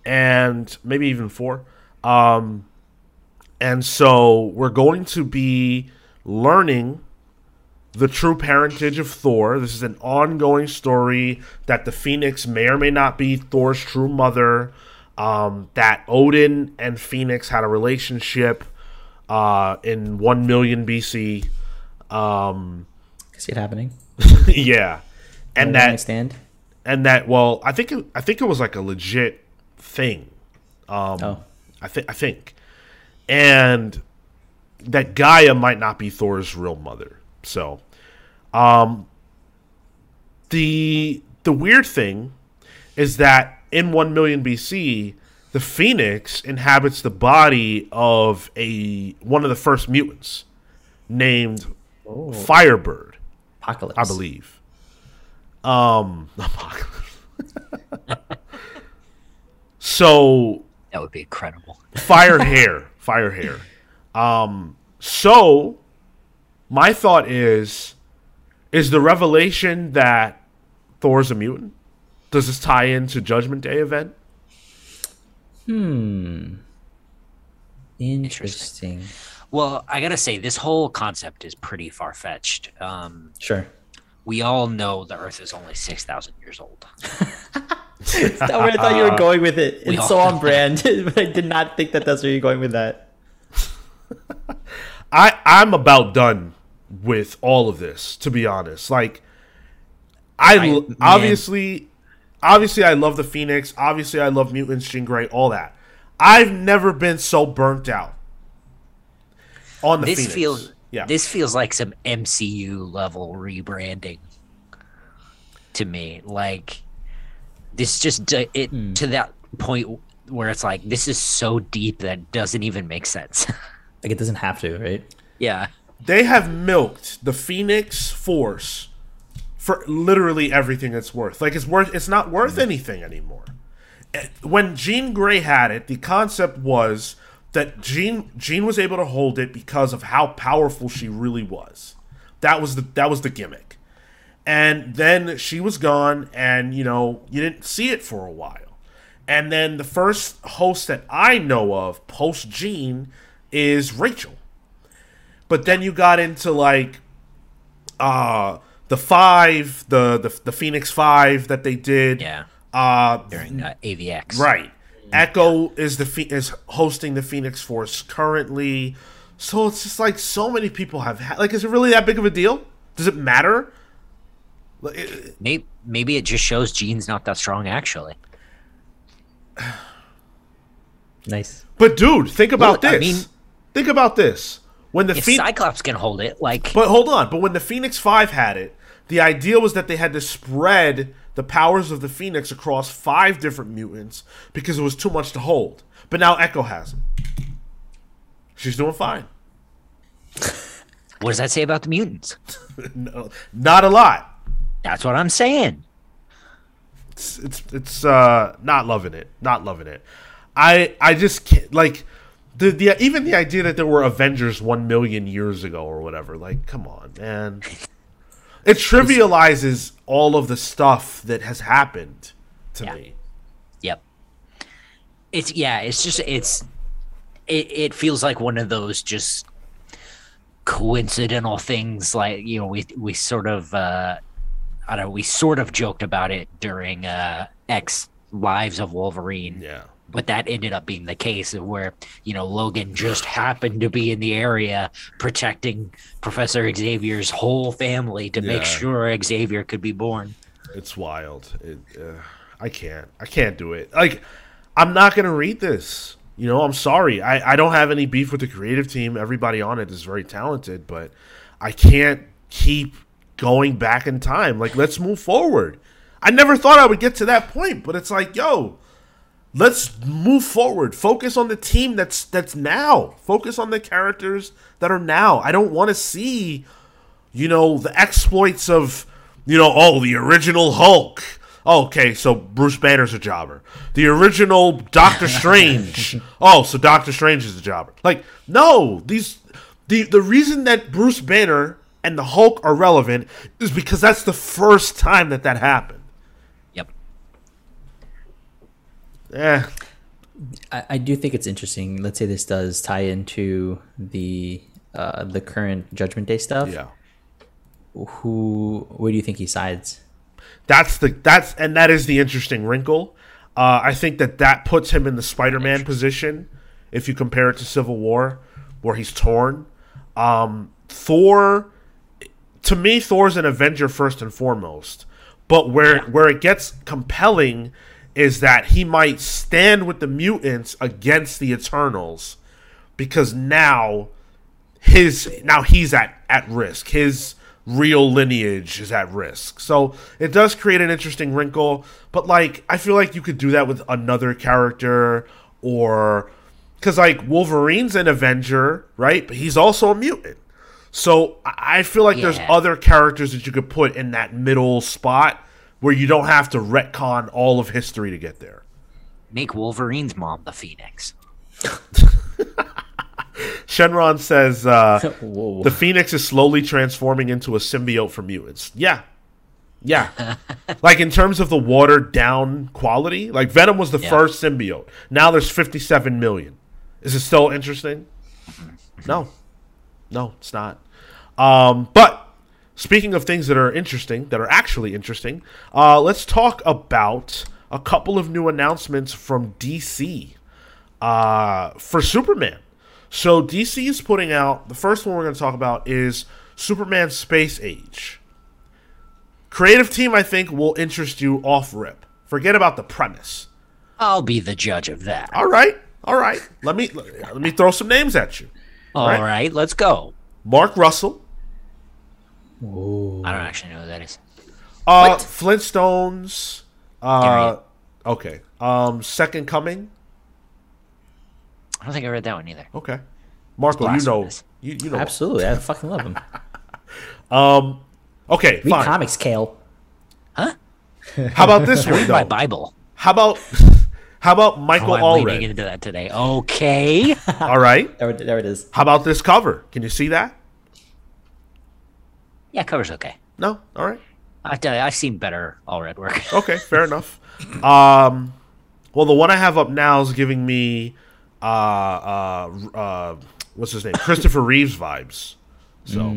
and maybe even 4. Um and so we're going to be learning the true parentage of Thor. This is an ongoing story that the Phoenix may or may not be Thor's true mother. Um, that Odin and Phoenix had a relationship uh, in 1 million BC. Um, I see it happening. yeah. And that stand. And that well, I think it, I think it was like a legit thing. Um, Oh, I think I think, and that Gaia might not be Thor's real mother. So, um, the the weird thing is that in one million BC, the Phoenix inhabits the body of a one of the first mutants, named Firebird, apocalypse. I believe. Um, so that would be incredible fire hair fire hair um so my thought is is the revelation that thor's a mutant does this tie into judgment day event Hmm. Interesting. well i gotta say this whole concept is pretty far-fetched um, Sure. We all know the earth is only 6000 years old That's not where I thought you were going with it. We It's so on brand, but I did not think that that's where you're going with that. i i'm about done with all of this to be honest like I, man. obviously obviously i love the phoenix obviously i love mutants jean grey all that i've never been so burnt out on the this phoenix feels yeah this feels like some mcu level rebranding to me like this just it Hmm. to that point where it's like this is so deep that it doesn't even make sense Like it doesn't have to, right? yeah they have milked the Phoenix Force for literally everything it's worth. Like it's worth it's not worth anything anymore. Eh, When Jean Grey had it, the concept was that Jean Jean was able to hold it because of how powerful she really was. That was the that was the gimmick. And then she was gone and you know, you didn't see it for a while. And then the first host that I know of post Jean is Rachel. But then you got into like uh the five, the the, the Phoenix Five that they did. yeah Uh during uh, avx right. Echo is the is hosting the Phoenix Force currently. So it's just like so many people have had like is it really that big of a deal? Does it matter? Maybe maybe it just shows Jean's not that strong actually. Nice. But dude, think about Well, I this. mean- think about this. When the If Phoenix, Cyclops can hold it, like but hold on. But when the Phoenix Five had it, the idea was that they had to spread the powers of the Phoenix across five different mutants because it was too much to hold. But now Echo has it. She's doing fine. what does that say about the mutants? No, not a lot. That's what I'm saying. It's it's, it's uh, not loving it. Not loving it. I I just can't like the the even the idea that there were Avengers one million years ago or whatever. Like, come on, man. It trivializes all of the stuff that has happened to Yeah. me. Yep. It's yeah, it's just it's it, it feels like one of those just coincidental things like you know we we sort of uh I don't know we sort of joked about it during uh X Lives of Wolverine. Yeah. But that ended up being the case of where, you know, Logan just happened to be in the area protecting Professor Xavier's whole family to Yeah. make sure Xavier could be born. It's wild. It, uh, I can't. I can't do it. Like, I'm not gonna read this. You know, I'm sorry. I, I don't have any beef with the creative team. Everybody on it is very talented, but I can't keep going back in time. Like, let's move forward. I never thought I would get to that point, but it's like, yo, let's move forward. Focus on the team that's that's now. Focus on the characters that are now. I don't want to see you know, the exploits of, you know, oh, the original Hulk. Oh, okay, so Bruce Banner's a jobber. The original Doctor Strange. Oh, so Doctor Strange is a jobber. Like, no, these the the reason that Bruce Banner and the Hulk are relevant is because that's the first time that that happened. Yep. Eh, I, I do think it's interesting. Let's say this does tie into the uh, the current Judgment Day stuff. yeah. Who? Where do you think he sides? That's the that's and that is the interesting wrinkle. Uh, I think that that puts him in the Spider-Man position if you compare it to Civil War, where he's torn. Um, Thor, to me, Thor's an Avenger first and foremost. But where where it gets compelling is that he might stand with the mutants against the Eternals, because now his now he's at at risk. His real lineage is at risk. So it does create an interesting wrinkle, but like I feel like you could do that with another character or cuz like Wolverine's an Avenger, right? But he's also a mutant. So I I feel like there's other characters that you could put in that middle spot where you don't have to retcon all of history to get there. Make Wolverine's mom the Phoenix. Shenron says uh The Phoenix is slowly transforming into a symbiote for mutants. Yeah. Yeah. like in terms of the watered down quality, like Venom was the Yeah. first symbiote. Now there's 57 million. Is it still interesting? No. No, it's not. Um, but speaking of things that are interesting, that are actually interesting, uh, let's talk about a couple of new announcements from DC uh, for Superman. So DC is putting out the first one we're going to talk about is Superman Space Age. Creative team, I think, will interest you off rip. Forget about the premise. I'll be the judge of that. All right, all right. Let me let me throw some names at you. All right. right, let's go. Mark Russell, I don't actually know who that is. uh, Flintstones. Uh, okay. Um, Second Coming. I don't think I read that one either. Okay. Marco, you know, you, you know. Absolutely, I fucking love him. Okay, Read fine. comics, Cale. Huh? How about this one Read my? Bible. How about how about Michael Oh, I'm leaning Allred? into that today. Okay. All right. There, there it is. How about this cover? Can you see that? Yeah, cover's okay. No. All right. I tell you, I've seen better Allred work. Okay, fair enough. Um, well, the one I have up now is giving me uh, uh, uh, what's his name? Christopher Reeves vibes. So,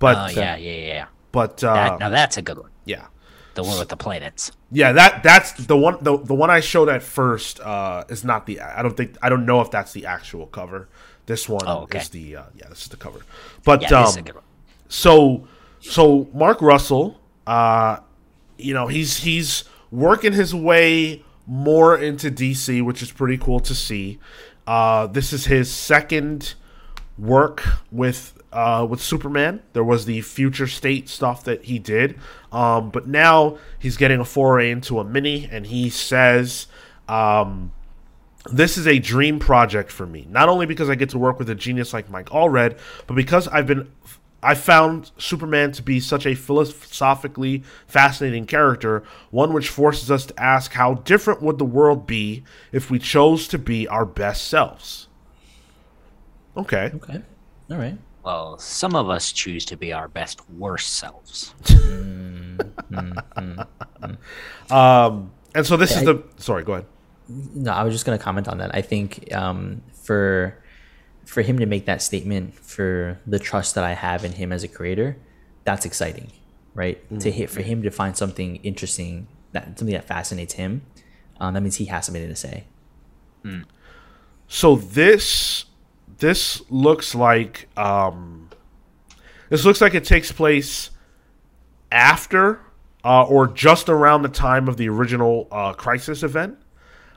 but Oh yeah, yeah, yeah, yeah. but uh, That, now that's a good one. yeah, The one with the planets. yeah. That that's the one. The, the one I showed at first uh, is not the. I don't think. I don't know if that's the actual cover. This one Oh, okay. is the. Uh, yeah, this is the cover. But Yeah, um, is a good one. So so Mark Russell, uh, you know, he's he's working his way more into DC, which is pretty cool to see. Uh, this is his second work with uh, with Superman. There was the future state stuff that he did, um, but now he's getting a foray into a mini, and he says. Um, this is a dream project for me. Not only because I get to work with a genius like Mike Allred, but because I've been I found Superman to be such a philosophically fascinating character, one which forces us to ask how different would the world be if we chose to be our best selves. Okay. Okay. All right. Well, some of us choose to be our best worst selves. Um and so this is the sorry, go ahead. No, I was just gonna comment on that. I think um, for for him to make that statement, for the trust that I have in him as a creator, that's exciting, right? To hit for him to find something interesting, that something that fascinates him, um, that means he has something to say. So this this looks like um this looks like it takes place after uh, or just around the time of the original uh, crisis event.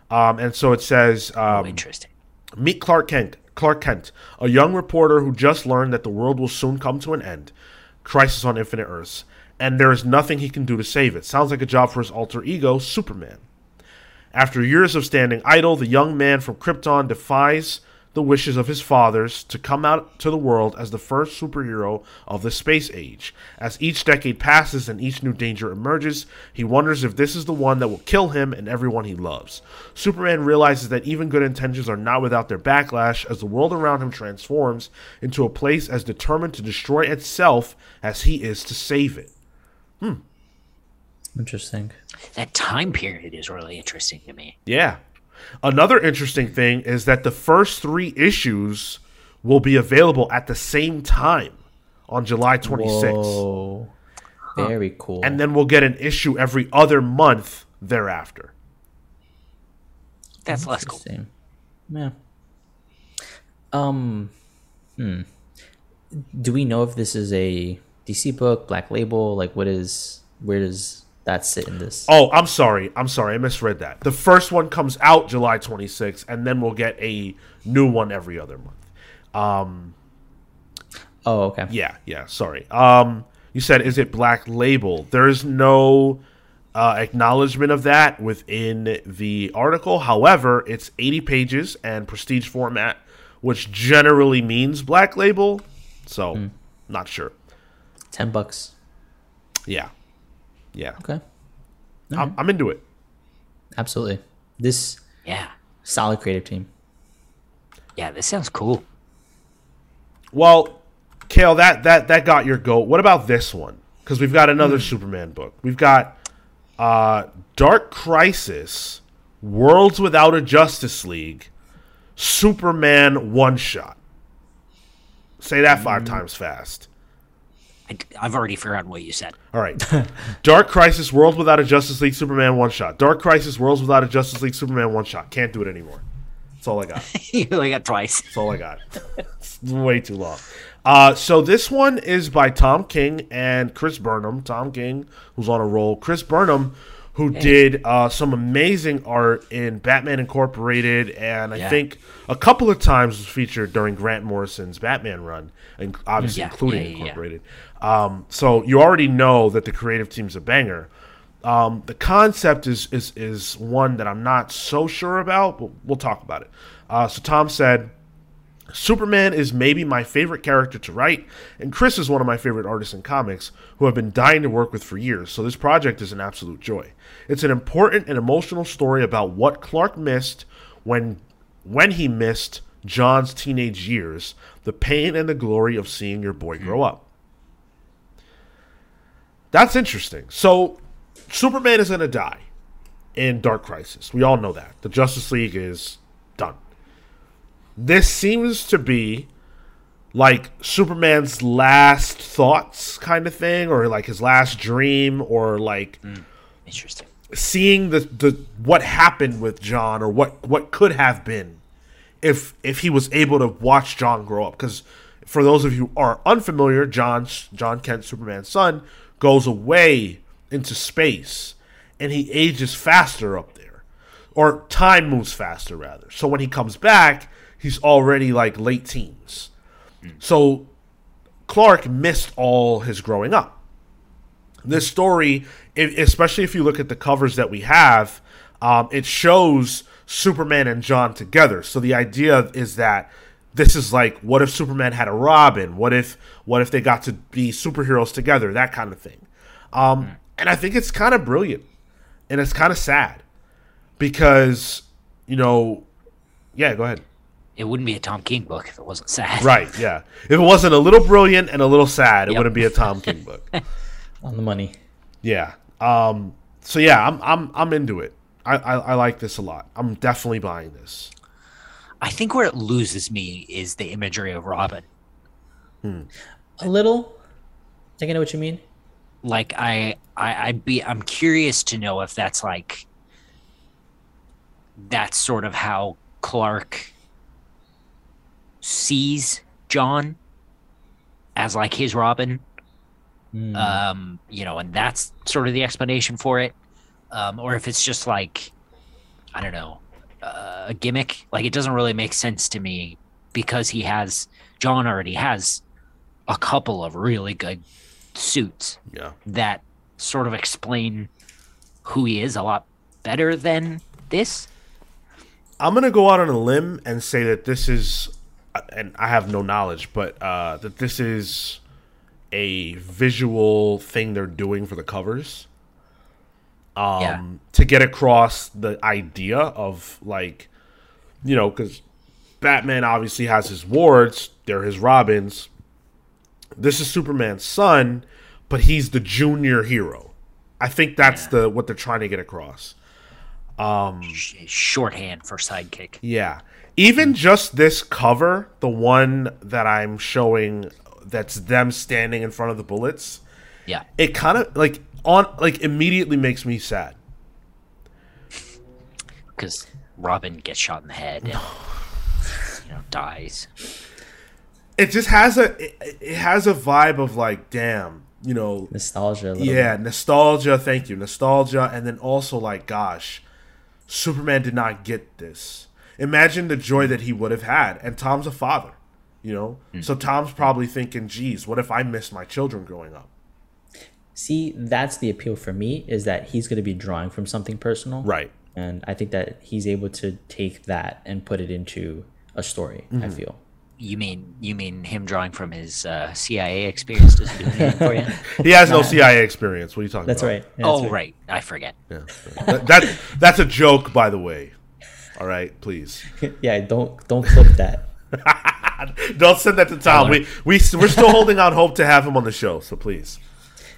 Um, and so it says Oh, um, interesting. Meet Clark Kent. Clark Kent, a young reporter who just learned that the world will soon come to an end. Crisis on Infinite Earths. And there is nothing he can do to save it. Sounds like a job for his alter ego, Superman. After years of standing idle, the young man from Krypton defies the wishes of his fathers to come out to the world as the first superhero of the space age. As each decade passes and each new danger emerges, he wonders if this is the one that will kill him and everyone he loves. Superman realizes that even good intentions are not without their backlash as the world around him transforms into a place as determined to destroy itself as he is to save it. Hmm. Interesting. That time period is really interesting to me. Yeah. Another interesting thing is that the first three issues will be available at the same time on July 26th. Whoa. Very cool. And then we'll get an issue every other month thereafter. That's less cool. Interesting. Yeah. Um. Hmm. Do we know if this is a DC book, Black Label? Like, what is? Where does that it in this? Oh, I'm sorry. I'm sorry. I misread that. The first one comes out July 26th, and then we'll get a new one every other month. Um, Oh, okay. Yeah, yeah. Sorry. Um, you said is it Black Label? There is no uh, acknowledgement of that within the article. However, it's 80 pages and prestige format, which generally means Black Label. So, not sure. Ten bucks. Yeah, yeah. Okay. I'm, I'm into it. Absolutely. This Yeah. solid creative team. Yeah, this sounds cool. Well, Cale, that that that got your goat. What about this one? Because we've got another Superman book. We've got uh, Dark Crisis, Worlds Without a Justice League, Superman one shot. Say that five times fast. I, I've already forgotten what you said. All right. Dark Crisis, Worlds Without a Justice League, Superman one shot. Dark Crisis, Worlds Without a Justice League, Superman one shot. Can't do it anymore. That's all I got. you only got twice. That's all I got. it's way too long. Uh, so this one is by Tom King and Chris Burnham. Tom King, who's on a roll. Chris Burnham, who did uh, some amazing art in Batman Incorporated, and I Yeah. think a couple of times was featured during Grant Morrison's Batman run, and obviously Yeah, including yeah. Incorporated. Um, so you already know that the creative team's a banger. Um, the concept is, is is one that I'm not so sure about, but we'll talk about it. Uh, so Tom said, Superman is maybe my favorite character to write, and Chris is one of my favorite artists in comics who I've been dying to work with for years, so this project is an absolute joy. It's an important and emotional story about what Clark missed when when he missed John's teenage years, the pain and the glory of seeing your boy grow hmm. up. That's interesting. So Superman is going to die in Dark Crisis. We all know that. The Justice League is. This seems to be like Superman's last thoughts kind of thing or like his last dream or like hmm. Interesting. seeing the the what happened with John or what what could have been if if he was able to watch John grow up cuz for those of you who are unfamiliar, John John Kent, Superman's son, goes away into space, and he ages faster up there, or time moves faster rather. So when he comes back, he's already like late teens. So Clark missed all his growing up. This story, especially if you look at the covers that we have, um, it shows Superman and John together. So the idea is that this is like, what if Superman had a Robin? What if, what if they got to be superheroes together? That kind of thing. Um, and I think it's kind of brilliant, and it's kind of sad because, you know, yeah, go ahead. It wouldn't be a Tom King book if it wasn't sad. Right, yeah. If it wasn't a little brilliant and a little sad, it Yep. wouldn't be a Tom King book. On the money. Yeah. Um. So yeah, I'm I'm I'm into it. I, I I like this a lot. I'm definitely buying this. I think where it loses me is the imagery of Robin. A little. I think I know what you mean. Like I I I'd be I'm curious to know if that's like that's sort of how Clark sees John as like his Robin. Um, you know, and that's sort of the explanation for it. Um, or if it's just like I don't know, uh, a gimmick. Like it doesn't really make sense to me because he has John already has a couple of really good suits Yeah. that sort of explain who he is a lot better than this. I'm gonna go out on a limb and say that this is, and I have no knowledge, but uh, that this is a visual thing they're doing for the covers. Um, Yeah. to get across the idea of like, you know, because Batman obviously has his wards, they're his Robins. This is Superman's son, but he's the junior hero. I think that's the what they're trying to get across. Sh- Shorthand for sidekick. Yeah. Even just this cover, the one that I'm showing that's them standing in front of the bullets, Yeah. it kind of like on like immediately makes me sad. because Robin gets shot in the head and you know dies. It just has a it, it has a vibe of like damn, you know, Nostalgia. A little yeah, nostalgia, thank you. Nostalgia and then also like gosh, Superman did not get this. Imagine the joy that he would have had and Tom's a father, you know? So Tom's probably thinking, "Geez, what if I missed my children growing up?" See, that's the appeal for me is that he's going to be drawing from something personal. Right. And I think that he's able to take that and put it into a story, I Mm-hmm. feel. You mean you mean him drawing from his uh, CIA experience doesn't do anything for you? He has no CIA experience. What are you talking about? That's about? right. Yeah, that's oh right. I forget. Yeah. that, that that's a joke, by the way. All right, please. Yeah, don't don't clip that. Don't send that to Tom. We we we're still holding out hope to have him on the show. So please.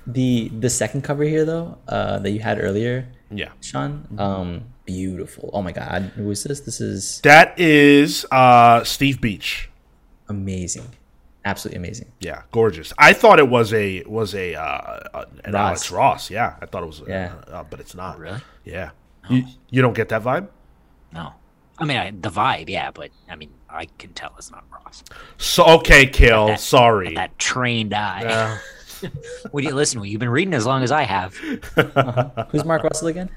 The the second cover here though, uh, that you had earlier, Yeah. Sean, um, beautiful. Oh my god, who is this? This is That is uh, Steve Beach. amazing, absolutely amazing. Yeah, gorgeous. I thought it was a was a uh, an Ross. Alex Ross. Yeah, I thought it was. Yeah. uh, uh, but it's not. Really? Yeah. You, you don't get that vibe. No. I mean I, the vibe, yeah, but I mean I can tell it's not Ross. So okay, Cale. That- sorry. That trained eye. Uh, Would you listen? You've been reading as long as I have. Who's Mark Russell again?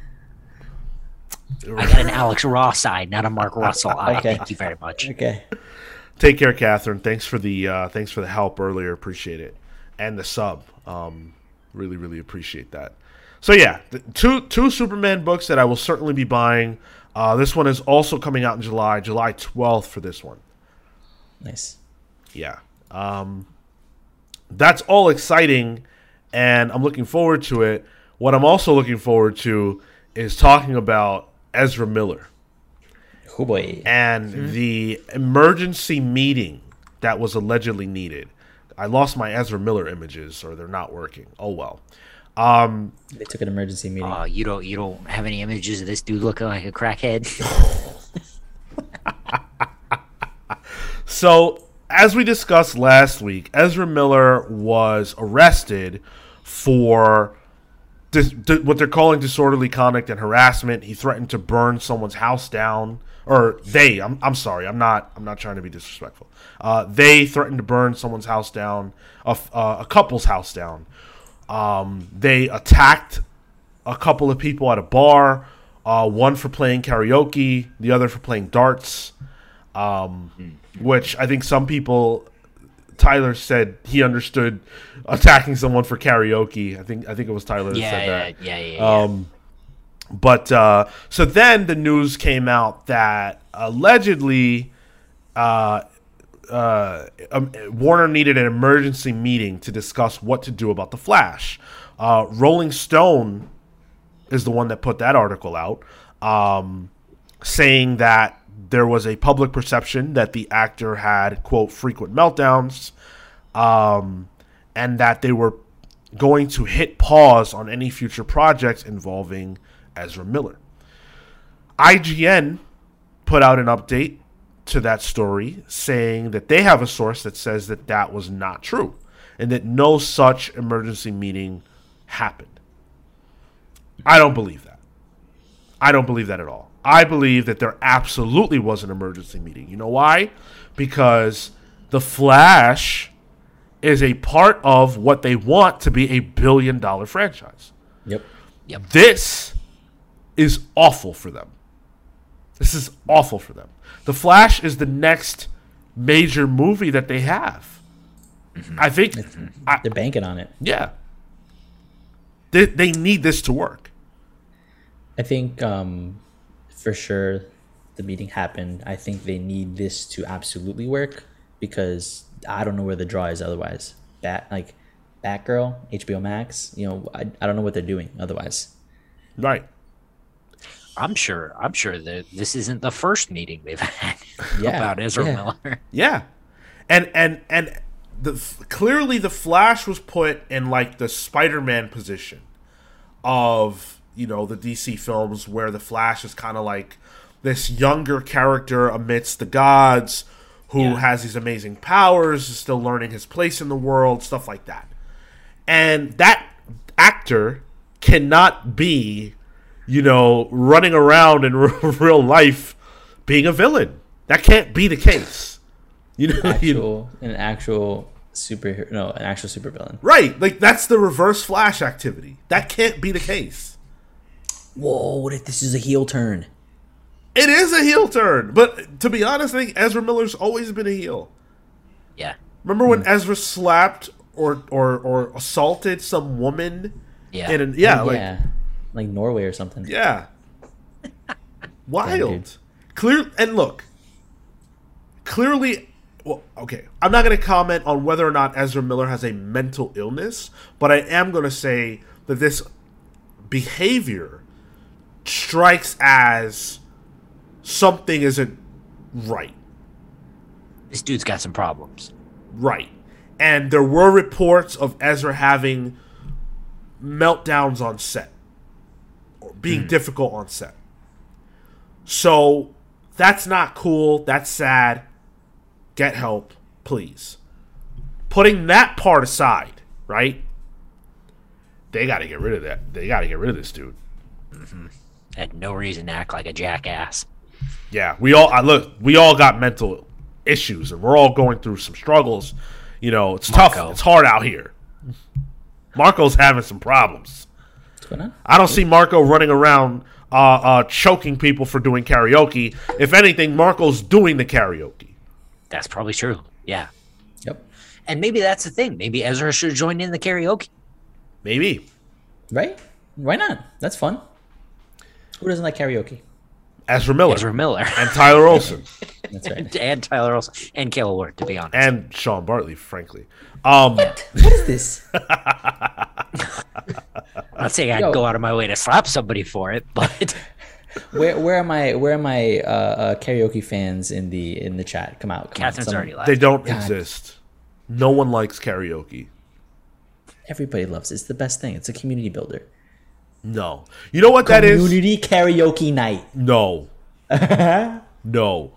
I got an Alex Ross eye, not a Mark Russell eye. Okay. Thank you very much. Okay, Take care, Catherine. Thanks for the uh, thanks for the help earlier. Appreciate it, and the sub. Um, really, really appreciate that. So yeah, the two two Superman books that I will certainly be buying. Uh, this one is also coming out in July, July twelfth for this one. nice. Yeah, um, that's all exciting, and I'm looking forward to it. What I'm also looking forward to is talking about Ezra Miller Oh boy, and the emergency meeting that was allegedly needed. I lost my Ezra Miller images, or they're not working. Oh well. They took an emergency meeting. Oh, you don't you don't have any images of this dude looking like a crackhead? So, as we discussed last week, Ezra Miller was arrested for dis, di- what they're calling disorderly conduct and harassment. He threatened to burn someone's house down, or they. I'm, I'm sorry. I'm not. I'm not trying to be disrespectful. Uh, they threatened to burn someone's house down, a, f- uh, a couple's house down. Um, they attacked a couple of people at a bar. Uh, one for playing karaoke, the other for playing darts. Um, which I think some people Tyler said he understood attacking someone for karaoke. I think I think it was Tyler that Yeah, said yeah, that. yeah, yeah, yeah. Um, but uh, so then the news came out that allegedly uh, uh, um, Warner needed an emergency meeting to discuss what to do about the Flash. Uh, Rolling Stone is the one that put that article out, um, saying that there was a public perception that the actor had quote frequent meltdowns, um, and that they were going to hit pause on any future projects involving Ezra Miller. IGN put out an update to that story saying that they have a source that says that that was not true and that no such emergency meeting happened. I don't believe that. I don't believe that at all. I believe that there absolutely was an emergency meeting. You know why? Because The Flash is a part of what they want to be a billion dollar franchise. Yep. Yep. This is awful for them. This is awful for them. The Flash is the next major movie that they have. I think, I, They're banking on it. yeah. They, they need this to work. I think um, for sure the meeting happened. I think they need this to absolutely work because I don't know where the draw is otherwise. Bat like Batgirl, HBO Max. You know, I, I don't know what they're doing otherwise. Right. I'm sure. I'm sure that this isn't the first meeting they've had Yeah, about Ezra yeah. Miller. Yeah, and and and the clearly the Flash was put in like the Spider-Man position of you know the DC films where the Flash is kind of like this younger character amidst the gods who Yeah. has these amazing powers, is still learning his place in the world, stuff like that. And that actor cannot be, you know, running around in real life being a villain. That can't be the case. You know, you know, an actual superhero, no, an actual supervillain. right? Like that's the reverse Flash activity. That can't be the case. Whoa! What if this is a heel turn? It is a heel turn, but to be honest, I think Ezra Miller's always been a heel. Yeah. Remember when hmm. Ezra slapped or or or assaulted some woman? Yeah. In an, yeah, Oh, like yeah, like Norway or something. Yeah. Wild. dude. Clear and look. Clearly well, okay. I'm not going to comment on whether or not Ezra Miller has a mental illness, but I am going to say that this behavior strikes as something isn't right. This dude's got some problems. Right. And there were reports of Ezra having meltdowns on set, being difficult on set. So that's not cool. That's sad. Get help, please. Putting that part aside, right? They got to get rid of that. They got to get rid of this dude. Mm-hmm. Had no reason to act like a jackass. Yeah, we all I look. We all got mental issues, and we're all going through some struggles. You know, it's tough. It's hard out here. Marco's having some problems. What's going on? I don't see Marco running around uh, uh, choking people for doing karaoke. If anything, Marco's doing the karaoke. That's probably true. Yeah. Yep. And maybe that's the thing. Maybe Ezra should join in the karaoke. Maybe Right? Why not? That's fun. Who doesn't like karaoke? Ezra Miller Ezra Miller and Tyler Olson That's right. and Tyler Olson and Kayla Ward, to be honest. and Sean Bartley. Frankly, um, what is this? I'm not saying I'd Yo. go out of my way to slap somebody for it, but Where where are my where are my uh, uh, karaoke fans in the in the chat? Come out. Come on, Catherine's someone- already left. they don't God. exist. No one likes karaoke. Everybody loves it. It's the best thing. It's a community builder. No, you know what that is? Community karaoke night. No. no.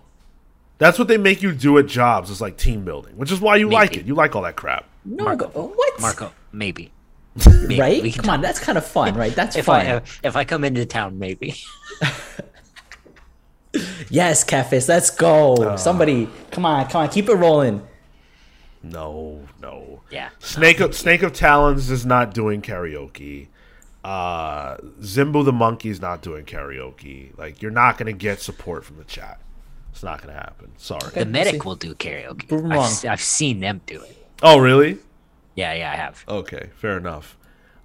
That's what they make you do at jobs. It's like team building, which is why you like it. You like all that crap. No, go, oh, what? Marco, maybe. Maybe right? we can Come on, that's kind of fun, right? That's If fun. I if I come into town, maybe. yes, Catfish, let's go. Uh. Somebody, come on, come on, keep it rolling. No, no. Yeah. Snake of Snake of Talons is not doing karaoke. Uh, Zimbo the monkey's not doing karaoke. Like you're not gonna get support from the chat. It's not gonna happen. Sorry. The medic will do karaoke. I've, wrong. s- I've seen them do it. Oh, really? Yeah, yeah, I have. Okay, fair enough.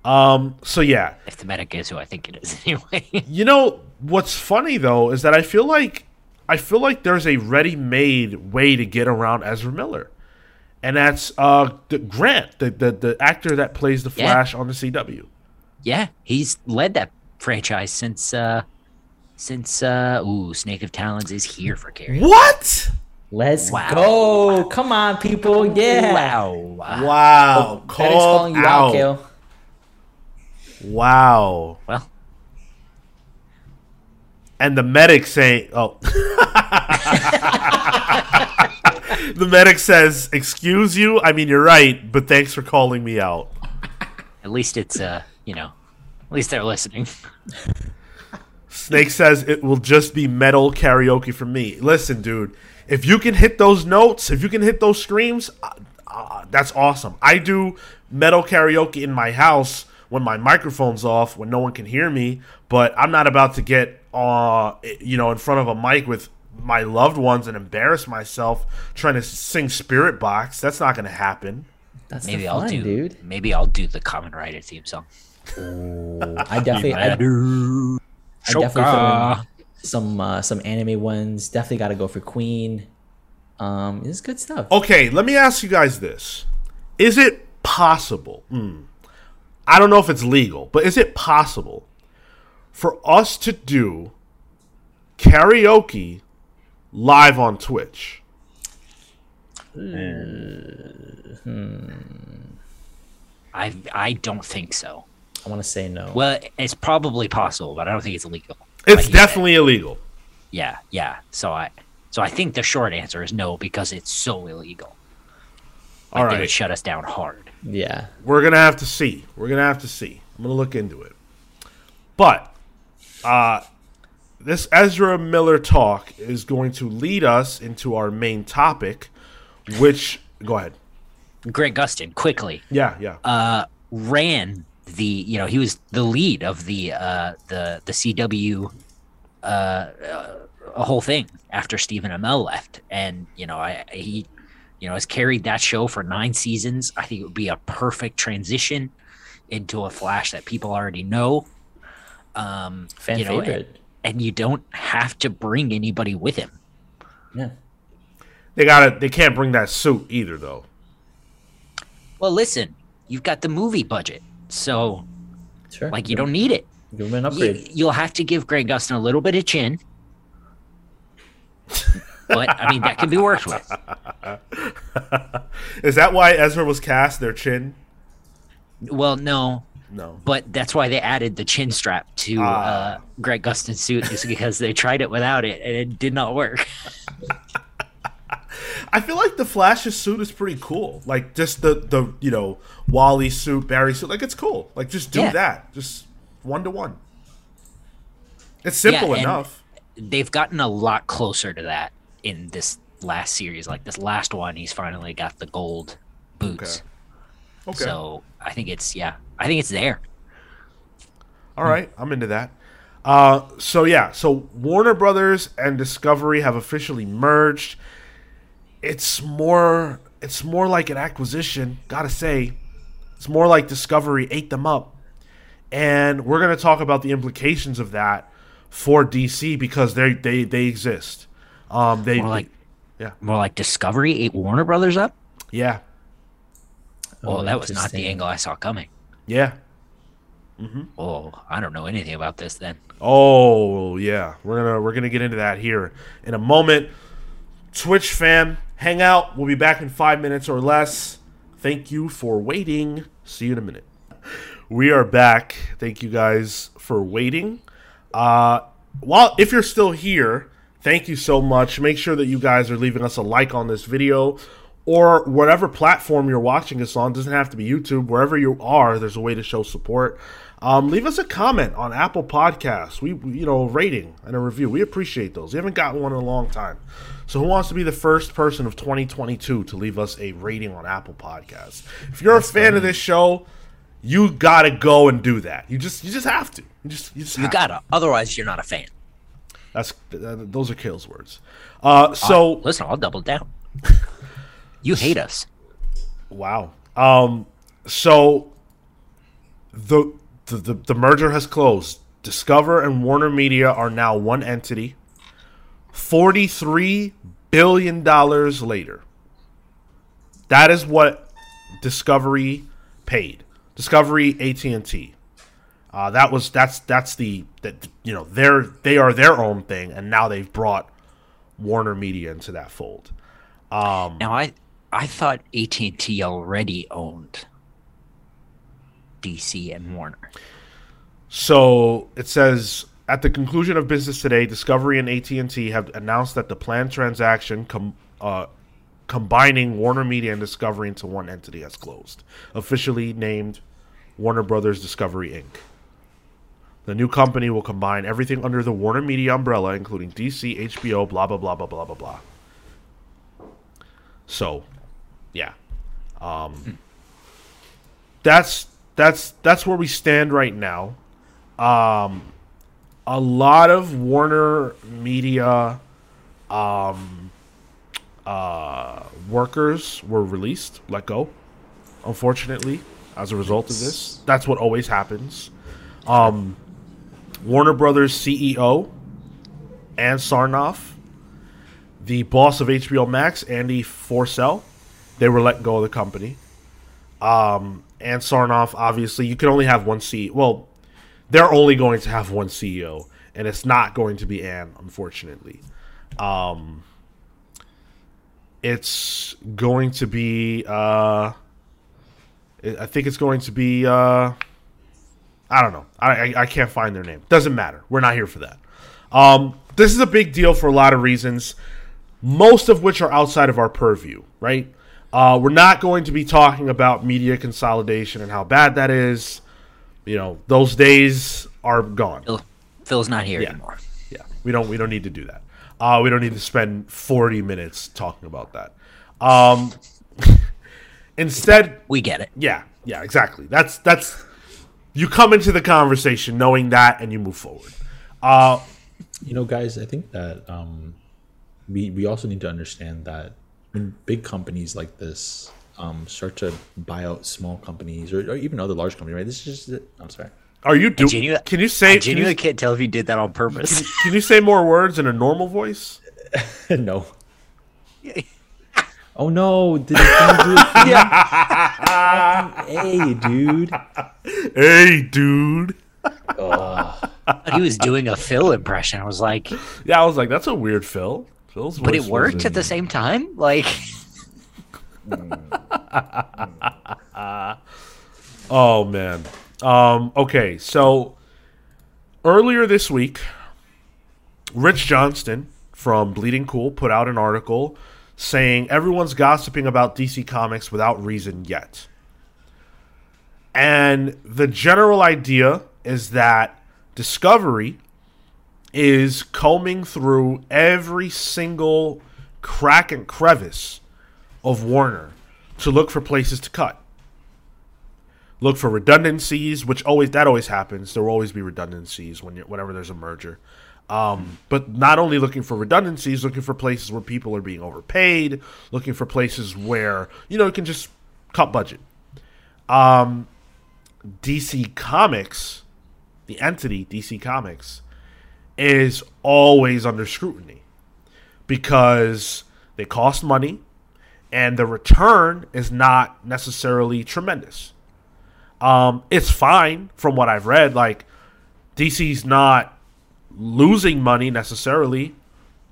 Um, so yeah, If the medic is who I think it is, anyway. you know what's funny though is that I feel like I feel like there's a ready-made way to get around Ezra Miller, and that's uh the Grant, the the, the actor that plays the Yeah. Flash on the CW. yeah, he's led that franchise since uh since uh ooh, Snake of Talons is here for karaoke. What? Let's Wow. go. Come on, people. Yeah. Wow. Wow! Medic's Called calling you out, out. Cale. Wow! Well, And the medic saying, "Oh." the medic says, "Excuse you. I mean, you're right, but thanks for calling me out." at least it's uh, you know, at least they're listening. Snake says it will just be metal karaoke for me. Listen, dude, if you can hit those notes, if you can hit those screams, uh, uh, that's awesome. I do metal karaoke in my house when my microphone's off, when no one can hear me. But I'm not about to get, uh, you know, in front of a mic with my loved ones and embarrass myself trying to sing Spiritbox. That's not going to happen. That's Maybe the I'll fun, do dude. maybe I'll do the Kamen Rider theme song. I definitely, I, I definitely Shoka. throw in some uh, some anime ones. Definitely got to go for Queen. Um, it's good stuff. Okay, let me ask you guys this: Is it possible? hmm, I don't know if it's legal, but is it possible for us to do karaoke live on Twitch? Hmm. I I don't think so. I want to say no. Well, it's probably possible, but I don't think it's legal. It's Like you said. definitely illegal. Yeah, yeah. So I so I think the short answer is no because it's so illegal. Like All they right. would shut us down hard. yeah. We're gonna have to see. We're gonna have to see. I'm gonna look into it. But uh, this Ezra Miller talk is going to lead us into our main topic, which go ahead. Greg Gustin quickly Yeah, yeah. uh, ran the you know he was the lead of the uh, the the CW uh, uh, whole thing after Stephen Amell left, and you know I he you know has carried that show for nine seasons. I think it would be a perfect transition into a Flash that people already know. Um, Fan you know, and- and you don't have to bring anybody with him. Yeah. They got to They can't bring that suit either, though. Well, listen, you've got the movie budget, so Sure. like you don't need it. give him an You, upgrade. you'll have to give Greg Gustin a little bit of chin, but I mean that can be worked with. Is that why Ezra was cast? Their chin? Well, no, No. but that's why they added the chin strap to Ah. uh, Greg Gustin's suit, is because they tried it without it and it did not work. I feel like the Flash's suit is pretty cool. Like just the the you know Wally suit, Barry suit. Like it's cool. Like just do Yeah. that. Just one to one. It's simple and- enough. They've gotten a lot closer to that in this last series. Like this last one, he's finally got the gold boots. Okay. So I think it's yeah, I think it's there. All right, I'm into that. Uh, so yeah, so Warner Brothers and Discovery have officially merged. It's more, it's more like an acquisition. Gotta say, it's more like Discovery ate them up, and we're gonna talk about the implications of that for DC because they they they exist. Um, they, More like yeah, more like Discovery ate Warner Brothers up. yeah, Oh, Oh, that was not the angle I saw coming. yeah. Oh, I don't know anything about this then. Oh yeah, we're gonna we're gonna get into that here in a moment. Twitch fam, hang out. We'll be back in five minutes or less. Thank you for waiting. See you in a minute. We are back. Thank you guys for waiting. Uh, while if you're still here, thank you so much. Make sure that you guys are leaving us a like on this video. or whatever platform you're watching us on. Doesn't have to be YouTube. Wherever you are, there's a way to show support. Um, leave us a comment on Apple Podcasts. We, we- you know, rating and a review. We appreciate those. We haven't gotten one in a long time. So, who wants to be the first person of 2022 to leave us a rating on Apple Podcasts? If you're a fan of this show, you gotta go and do that. You just, you just have to. You just, you just You gotta, otherwise you're not a fan. That's th- those are Cale's words. Uh, so Listen, I'll double down. You hate us. Wow. Um, so the, the the the merger has closed. Discover and Warner Media are now one entity. Forty three billion dollars later. That is what Discovery paid. Discovery AT and T. Uh, that was that's that's the that you know they're they are their own thing, and now they've brought Warner Media into that fold. Now I I thought AT and T already owned DC and Warner. So it says at the conclusion of business today, Discovery and AT and T have announced that the planned transaction com- uh, combining Warner Media and Discovery into one entity has closed, officially named Warner Brothers Discovery Inc. The new company will combine everything under the Warner Media umbrella, including DC, HBO, blah blah blah blah blah blah blah. So, yeah, um, that's that's that's where we stand right now um, a lot of Warner Media um, uh, workers were released, let go, unfortunately, as a result of this. That's what always happens. Um, Warner Brothers CEO, Ann Sarnoff, the boss of HBO Max, Andy Forssell, they were let go of the company. Um, Ann Sarnoff, obviously, you can only have one CEO. Well, they're only going to have one CEO, and it's not going to be Anne, unfortunately. Um, it's going to be, uh, I think it's going to be, uh, I don't know. I, I, I can't find their name. Doesn't matter. We're not here for that. Um, this is a big deal for a lot of reasons, most of which are outside of our purview, right? Uh, we're not going to be talking about media consolidation and how bad that is you know those days are gone. Phil, Phil's not here Yeah. anymore. yeah. We don't we don't need to do that. Uh, we don't need to spend 40 minutes talking about that. Um instead We get it. yeah. Yeah exactly. That's that's you come into the conversation knowing that and you move forward. Uh You know, guys, I think that um, we we also need to understand that when big companies like this um, start to buy out small companies or, or even other large companies, right? This is just I'm sorry. are you doing Genu- can you say I can you, genuinely can't tell if you did that on purpose. can you say more words in a normal voice no. Oh no! Did the do it? Hey, dude. hey dude he was doing a Phil impression. I was like, yeah i was like that's a weird phil phil's but it worked at the same time. Like, Oh man. Um, okay, so earlier this week, Rich Johnston from Bleeding Cool put out an article saying everyone's gossiping about DC Comics without reason yet. And the general idea is that Discovery is combing through every single crack and crevice of Warner to look for places to cut look for redundancies, which always that always happens. There will always be redundancies when you whenever there's a merger. Um, but not only looking for redundancies, looking for places where people are being overpaid, looking for places where you know you can just cut budget. Um, DC Comics, the entity DC Comics, is always under scrutiny because they cost money and the return is not necessarily tremendous. Um, it's fine from what I've read. Like DC's not losing money necessarily,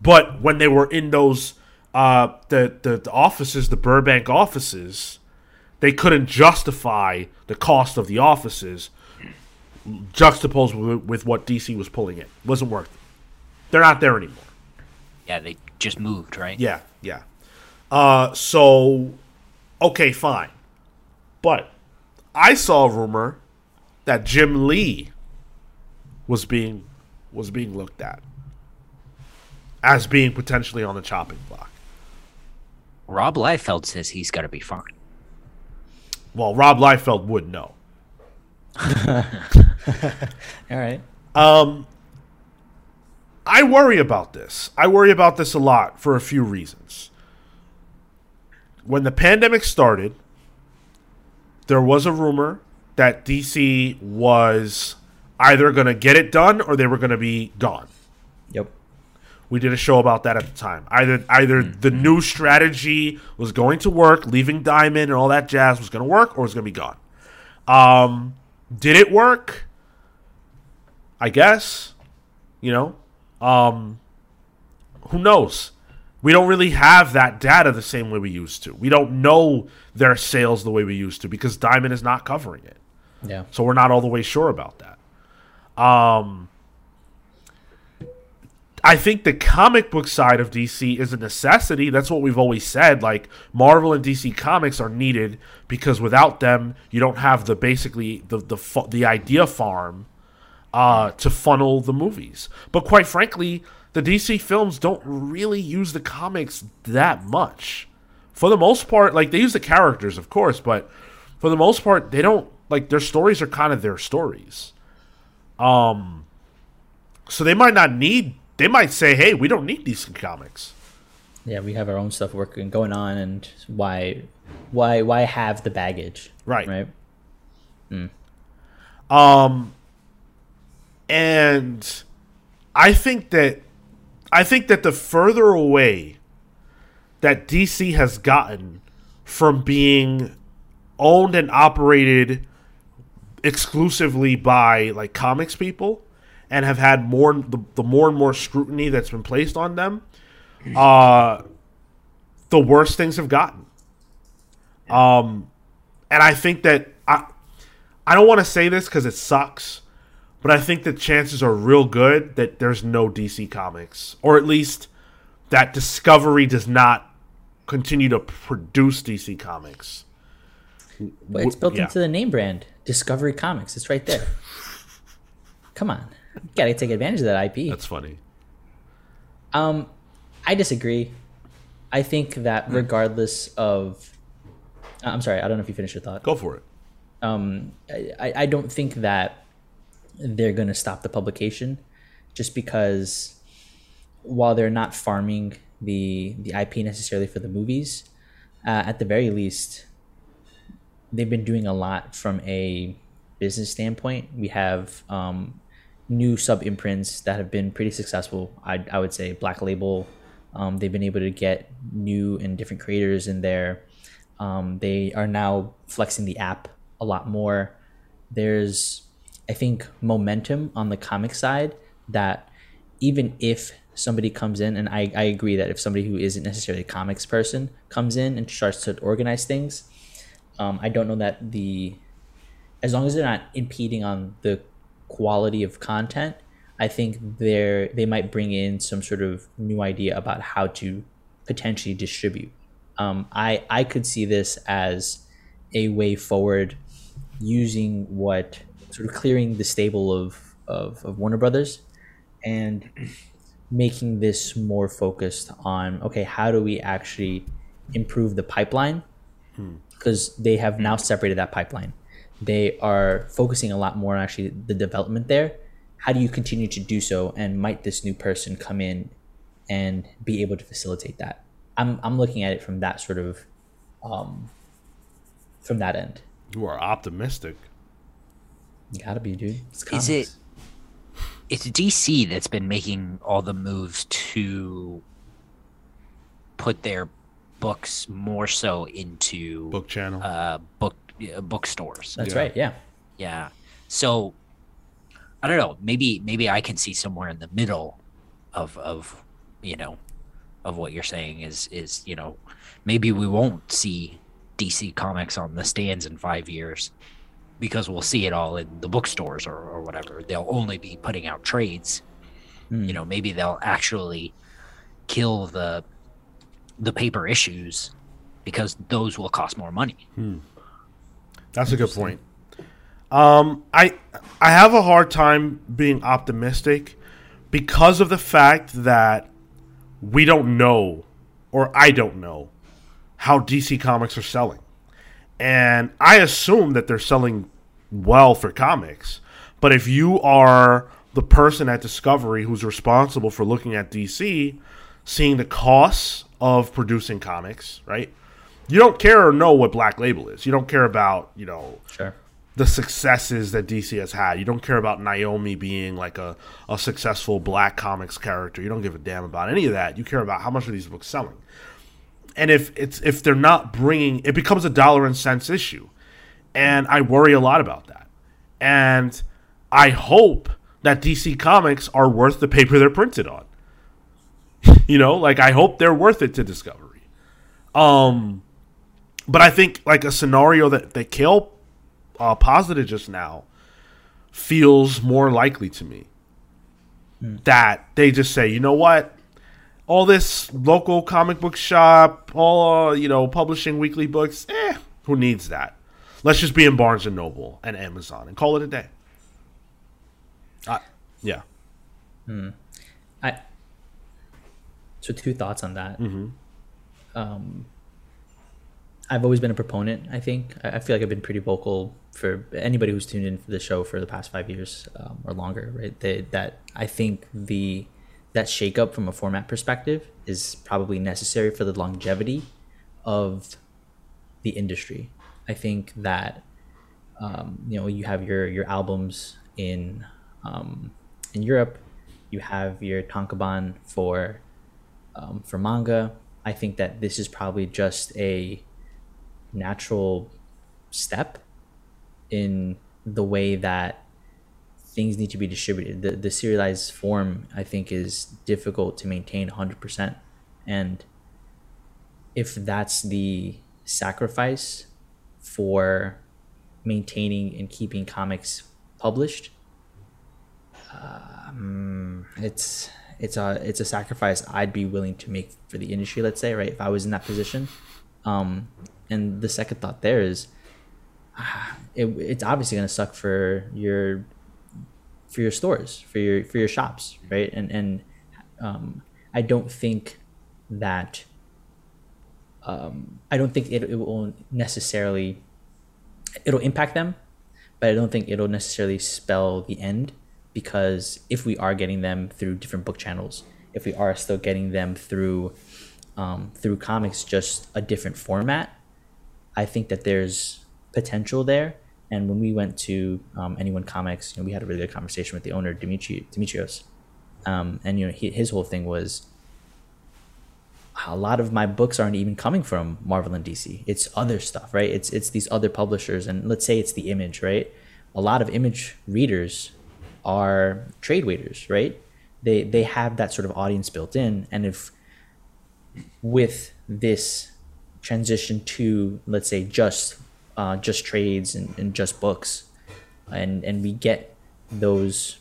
but when they were in those uh, the, the the offices, the Burbank offices, they couldn't justify the cost of the offices juxtaposed with, with what DC was pulling in. wasn't worth it. They're not there anymore. yeah, they just moved, right? Yeah, yeah. Uh, so, okay, fine. But I saw a rumor that Jim Lee was being was being looked at as being potentially on the chopping block. Rob Liefeld says he's got to be fine. Well, Rob Liefeld would know. All right. Um, I worry about this. I worry about this a lot for a few reasons. When the pandemic started, there was a rumor that DC was either going to get it done or they were going to be gone. Yep. We did a show about that at the time. Either either the new strategy was going to work, leaving Diamond and all that jazz was going to work, or it was going to be gone. Um, did it work? I guess. You know, um, who knows? We don't really have that data the same way we used to. We don't know their sales the way we used to because Diamond is not covering it. Yeah. So we're not all the way sure about that. Um, I think the comic book side of DC is a necessity. That's what we've always said. Like Marvel and DC comics are needed because without them, you don't have the basically the the the idea farm uh, to funnel the movies. But quite frankly, the DC films don't really use the comics that much. For the most part, like they use the characters, of course, but for the most part, they don't like their stories are kind of their stories. Um, so they might not need. They might say, "Hey, we don't need DC comics." Yeah, we have our own stuff working going on, and why, why, why have the baggage? Right. Right. Um, and I think that I think that the further away that DC has gotten from being owned and operated exclusively by like comics people and have had more the, the more and more scrutiny that's been placed on them uh the worse things have gotten. Um and i think that i i don't want to say this because it sucks but i think the chances are real good that there's no dc comics or at least that discovery does not continue to produce dc comics But it's built yeah. into the name brand, Discovery Comics. It's right there. Come on, you gotta take advantage of that IP. that's funny Um, I disagree. I think that Hmm. regardless of, I'm sorry, I don't know if you finished your thought. go for it um, I, I don't think that they're going to stop the publication just because while they're not farming the the IP necessarily for the movies, uh, at the very least, they've been doing a lot from a business standpoint. We have um, new sub imprints that have been pretty successful. I, I would say Black Label. Um, they've been able to get new and different creators in there. Um, they are now flexing the app a lot more. There's, I think, momentum on the comic side that even if somebody comes in, and I, I agree that if somebody who isn't necessarily a comics person comes in and starts to organize things, um, I don't know that the, as long as they're not impeding on the quality of content, I think they're they might bring in some sort of new idea about how to potentially distribute. Um, I I could see this as a way forward, using what sort of clearing the stable of of, of Warner Brothers, and making this more focused on okay, how do we actually improve the pipeline? Because they have now separated that pipeline. They are focusing a lot more on actually the development there. How do you continue to do so? And might this new person come in and be able to facilitate that? I'm I'm looking at it from that sort of um, from that end. you are optimistic gotta be, dude. It's Is it- It's DC that's been making all the moves to put their books more so into book channel uh, book uh, bookstores. That's Yeah. right. Yeah. Yeah. So I don't know. Maybe maybe I can see somewhere in the middle of of you know of what you're saying is is you know maybe we won't see DC comics on the stands in five years because we'll see it all in the bookstores or, or whatever. They'll only be putting out trades. Hmm. You know, maybe they'll actually kill the the paper issues because those will cost more money. That's a good point. Um, I I have a hard time being optimistic because of the fact that we don't know, or I don't know, how DC Comics are selling, and I assume that they're selling well for comics. But if you are the person at Discovery who's responsible for looking at DC, seeing the costs of producing comics, right? You don't care or know what Black Label is. You don't care about, you know, Sure. the successes that DC has had. You don't care about Naomi being like a, a successful black comics character. You don't give a damn about any of that. You care about how much are these books selling. And if it's if they're not bringing, it becomes a dollar and cents issue, and I worry a lot about that. And I hope that DC Comics are worth the paper they're printed on. you know, like I hope they're worth it to Discovery. Um, but I think like a scenario that that Cale uh, posited just now feels more likely to me. That they just say, you know what, all this local comic book shop, all uh, you know, publishing weekly books, eh, who needs that? Let's just be in Barnes and Noble and Amazon and call it a day. Uh, yeah. I so two thoughts on that. Um, I've always been a proponent. I think I I feel like I've been pretty vocal for anybody who's tuned in for the show for the past five years um, or longer. Right, they, that I think the that shakeup from a format perspective is probably necessary for the longevity of the industry. I think that um, you know you have your your albums in um, in Europe, you have your tankobon for um, for manga. I think that this is probably just a natural step in the way that things need to be distributed. The the serialized form I think is difficult to maintain 100%. And if that's the sacrifice for maintaining and keeping comics published, um, it's it's a it's a sacrifice I'd be willing to make for the industry. Let's say, right, if I was in that position. Um, and the second thought there is, ah, it, it's obviously going to suck for your for your stores, for your for your shops, right? And and um, I don't think that um, I don't think it, it will necessarily it'll impact them, but I don't think it'll necessarily spell the end because if we are getting them through different book channels, if we are still getting them through um, through comics, just a different format, I think that there's potential there. And when we went to um, Anyone Comics, you know, we had a really good conversation with the owner, Dimitri Dimitrios, um, and you know, he, his whole thing was a lot of my books aren't even coming from Marvel and DC. It's other stuff, right? It's it's these other publishers, and let's say it's the Image, right? A lot of Image readers are trade waiters, right? They they have that sort of audience built in, and if with this transition to let's say just uh, just trades and, and just books, and and we get those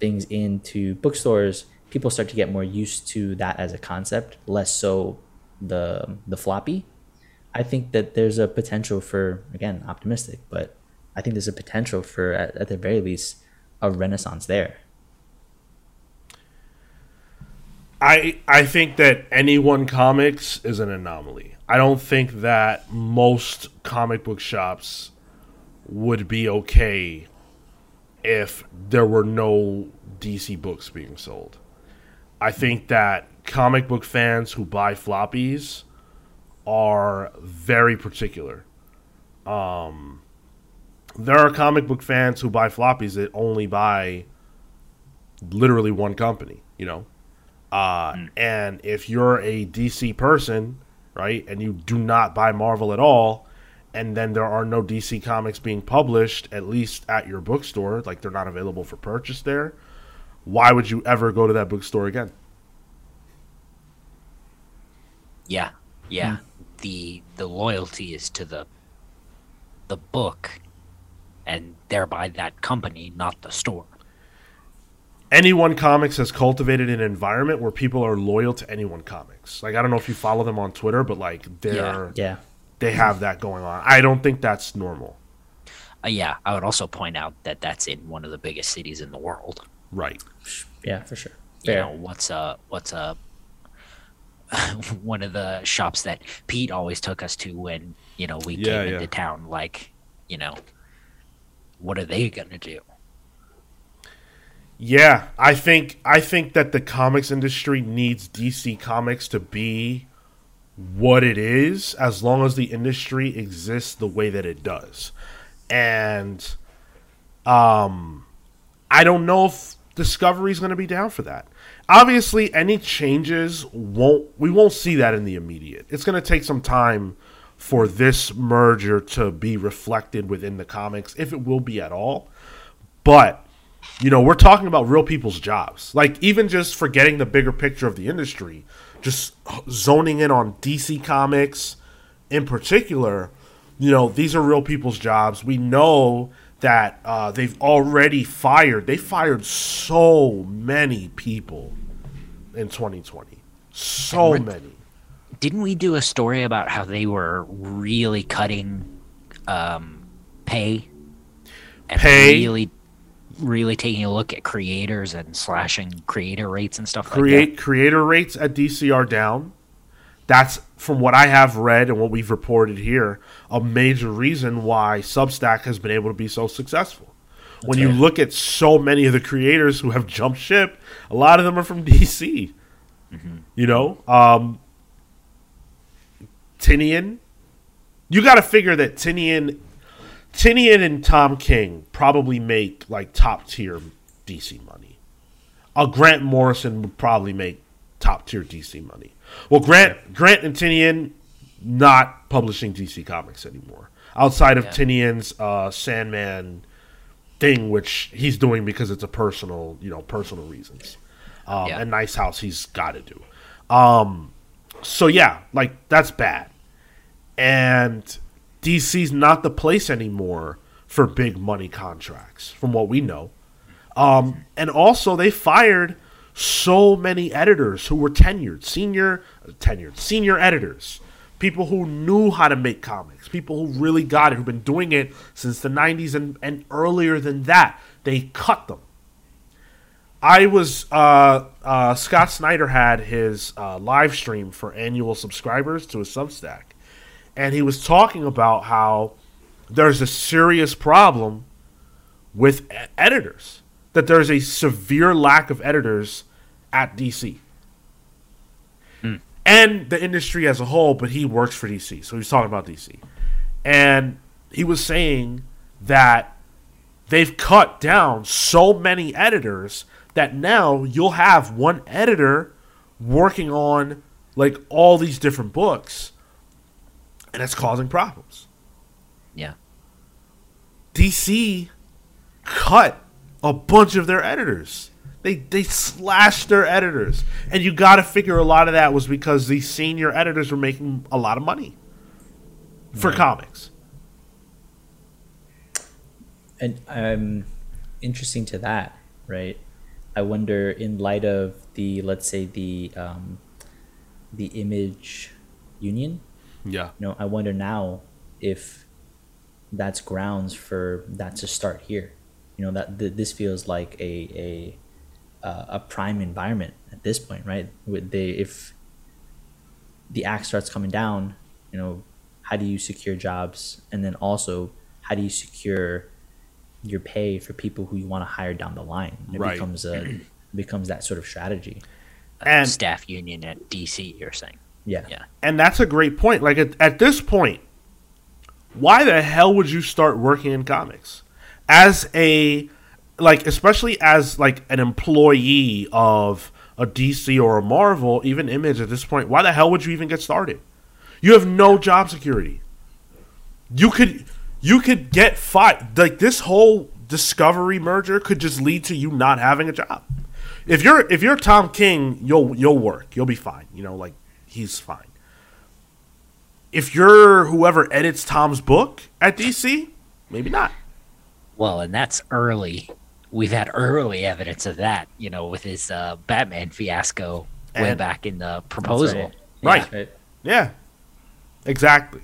things into bookstores, people start to get more used to that as a concept, less so the the floppy. I think that there's a potential for again optimistic, but I think there's a potential for at, at the very least a renaissance there. I I think that anyone comics is an anomaly. I don't think that most comic book shops would be okay if there were no DC books being sold. I think that comic book fans who buy floppies are very particular. Um, there are comic book fans who buy floppies that only buy literally one company, you know. Uh, And if you're a DC person, right, and you do not buy Marvel at all, and then there are no DC comics being published, at least at your bookstore, like they're not available for purchase there, why would you ever go to that bookstore again? Yeah, yeah. The the loyalty is to the the book, and thereby that company, not the store. Anyone Comics has cultivated an environment where people are loyal to Anyone Comics. Like I don't know if you follow them on Twitter, but like they're Yeah. they have that going on. I don't think that's normal. Uh, yeah, I would also point out that that's in one of the biggest cities in the world. Right. Yeah, for sure. You Fair. know, what's a what's a one of the shops that Pete always took us to when you know we Yeah, came yeah. into town. Like, you know, what are they gonna do? Yeah, I think I think that the comics industry needs DC Comics to be what it is as long as the industry exists the way that it does. And um I don't know if Discovery's going to be down for that. Obviously, any changes won't we won't see that in the immediate. It's going to take some time for this merger to be reflected within the comics if it will be at all. But you know, we're talking about real people's jobs. Like even just forgetting the bigger picture of the industry, just zoning in on DC Comics in particular, you know, these are real people's jobs. We know that uh, they've already fired. They fired so many people in 2020. So many. Didn't we do a story about how they were really cutting um, pay and Pay. really, really taking a look at creators and slashing creator rates and stuff create like that? creator rates at DC are down. That's from what I have read and what we've reported here, a major reason why Substack has been able to be so successful. when you look at so many of the creators who have jumped ship, a lot of them are from DC. You know, um, Tynion. You got to figure that Tynion, Tynion and Tom King probably make like top tier DC money. Uh, Grant Morrison would probably make top tier DC money. Well, Grant Grant and Tynion not publishing DC comics anymore. Outside of Yeah. Tynion's uh, Sandman thing, which he's doing because it's a personal, you know, personal reasons. Um, Yeah. And Nice House, he's got to do. Um, so yeah, like that's bad. And DC's not the place anymore for big money contracts, from what we know. Um, and also, they fired so many editors who were tenured, senior, tenured, senior editors, people who knew how to make comics, people who really got it, who've been doing it since the '90s and, and earlier than that. They cut them. I was uh, uh, Scott Snyder had his uh, live stream for annual subscribers to his Substack, and he was talking about how there's a serious problem with editors. That there's a severe lack of editors at DC. Hmm. And the industry as a whole, but he works for DC. So he's talking about DC. And he was saying that they've cut down so many editors that now you'll have one editor working on like all these different books and it's causing problems. Yeah. DC cut a bunch of their editors. They they slashed their editors, and you got to figure a lot of that was because these senior editors were making a lot of money for comics. And um, interesting to that, right? I wonder, in light of the, let's say the, um, the image union, Yeah, you know, I wonder now if that's grounds for that to start here. You know, that th- this feels like a a uh, a prime environment at this point, right? With they if the axe starts coming down, you know, how do you secure jobs, and then also how do you secure your pay for people who you want to hire down the line? It Right. becomes a becomes that sort of strategy. and Staff union at DC, you're saying. Yeah. Yeah. and that's a great point. Like at, at this point, why the hell would you start working in comics as a like especially as like an employee of a DC or a Marvel, even Image at this point? Why the hell would you even get started? You have no job security. You could you could get fired. Like this whole Discovery merger could just lead to you not having a job. If you're if you're Tom King, you'll you'll work. You'll be fine. You know, like he's fine. If you're whoever edits Tom's book at DC, maybe not. Well, and that's early we've had early evidence of that. You know, with his uh, Batman fiasco way back in the proposal. Right. right. Yeah, exactly.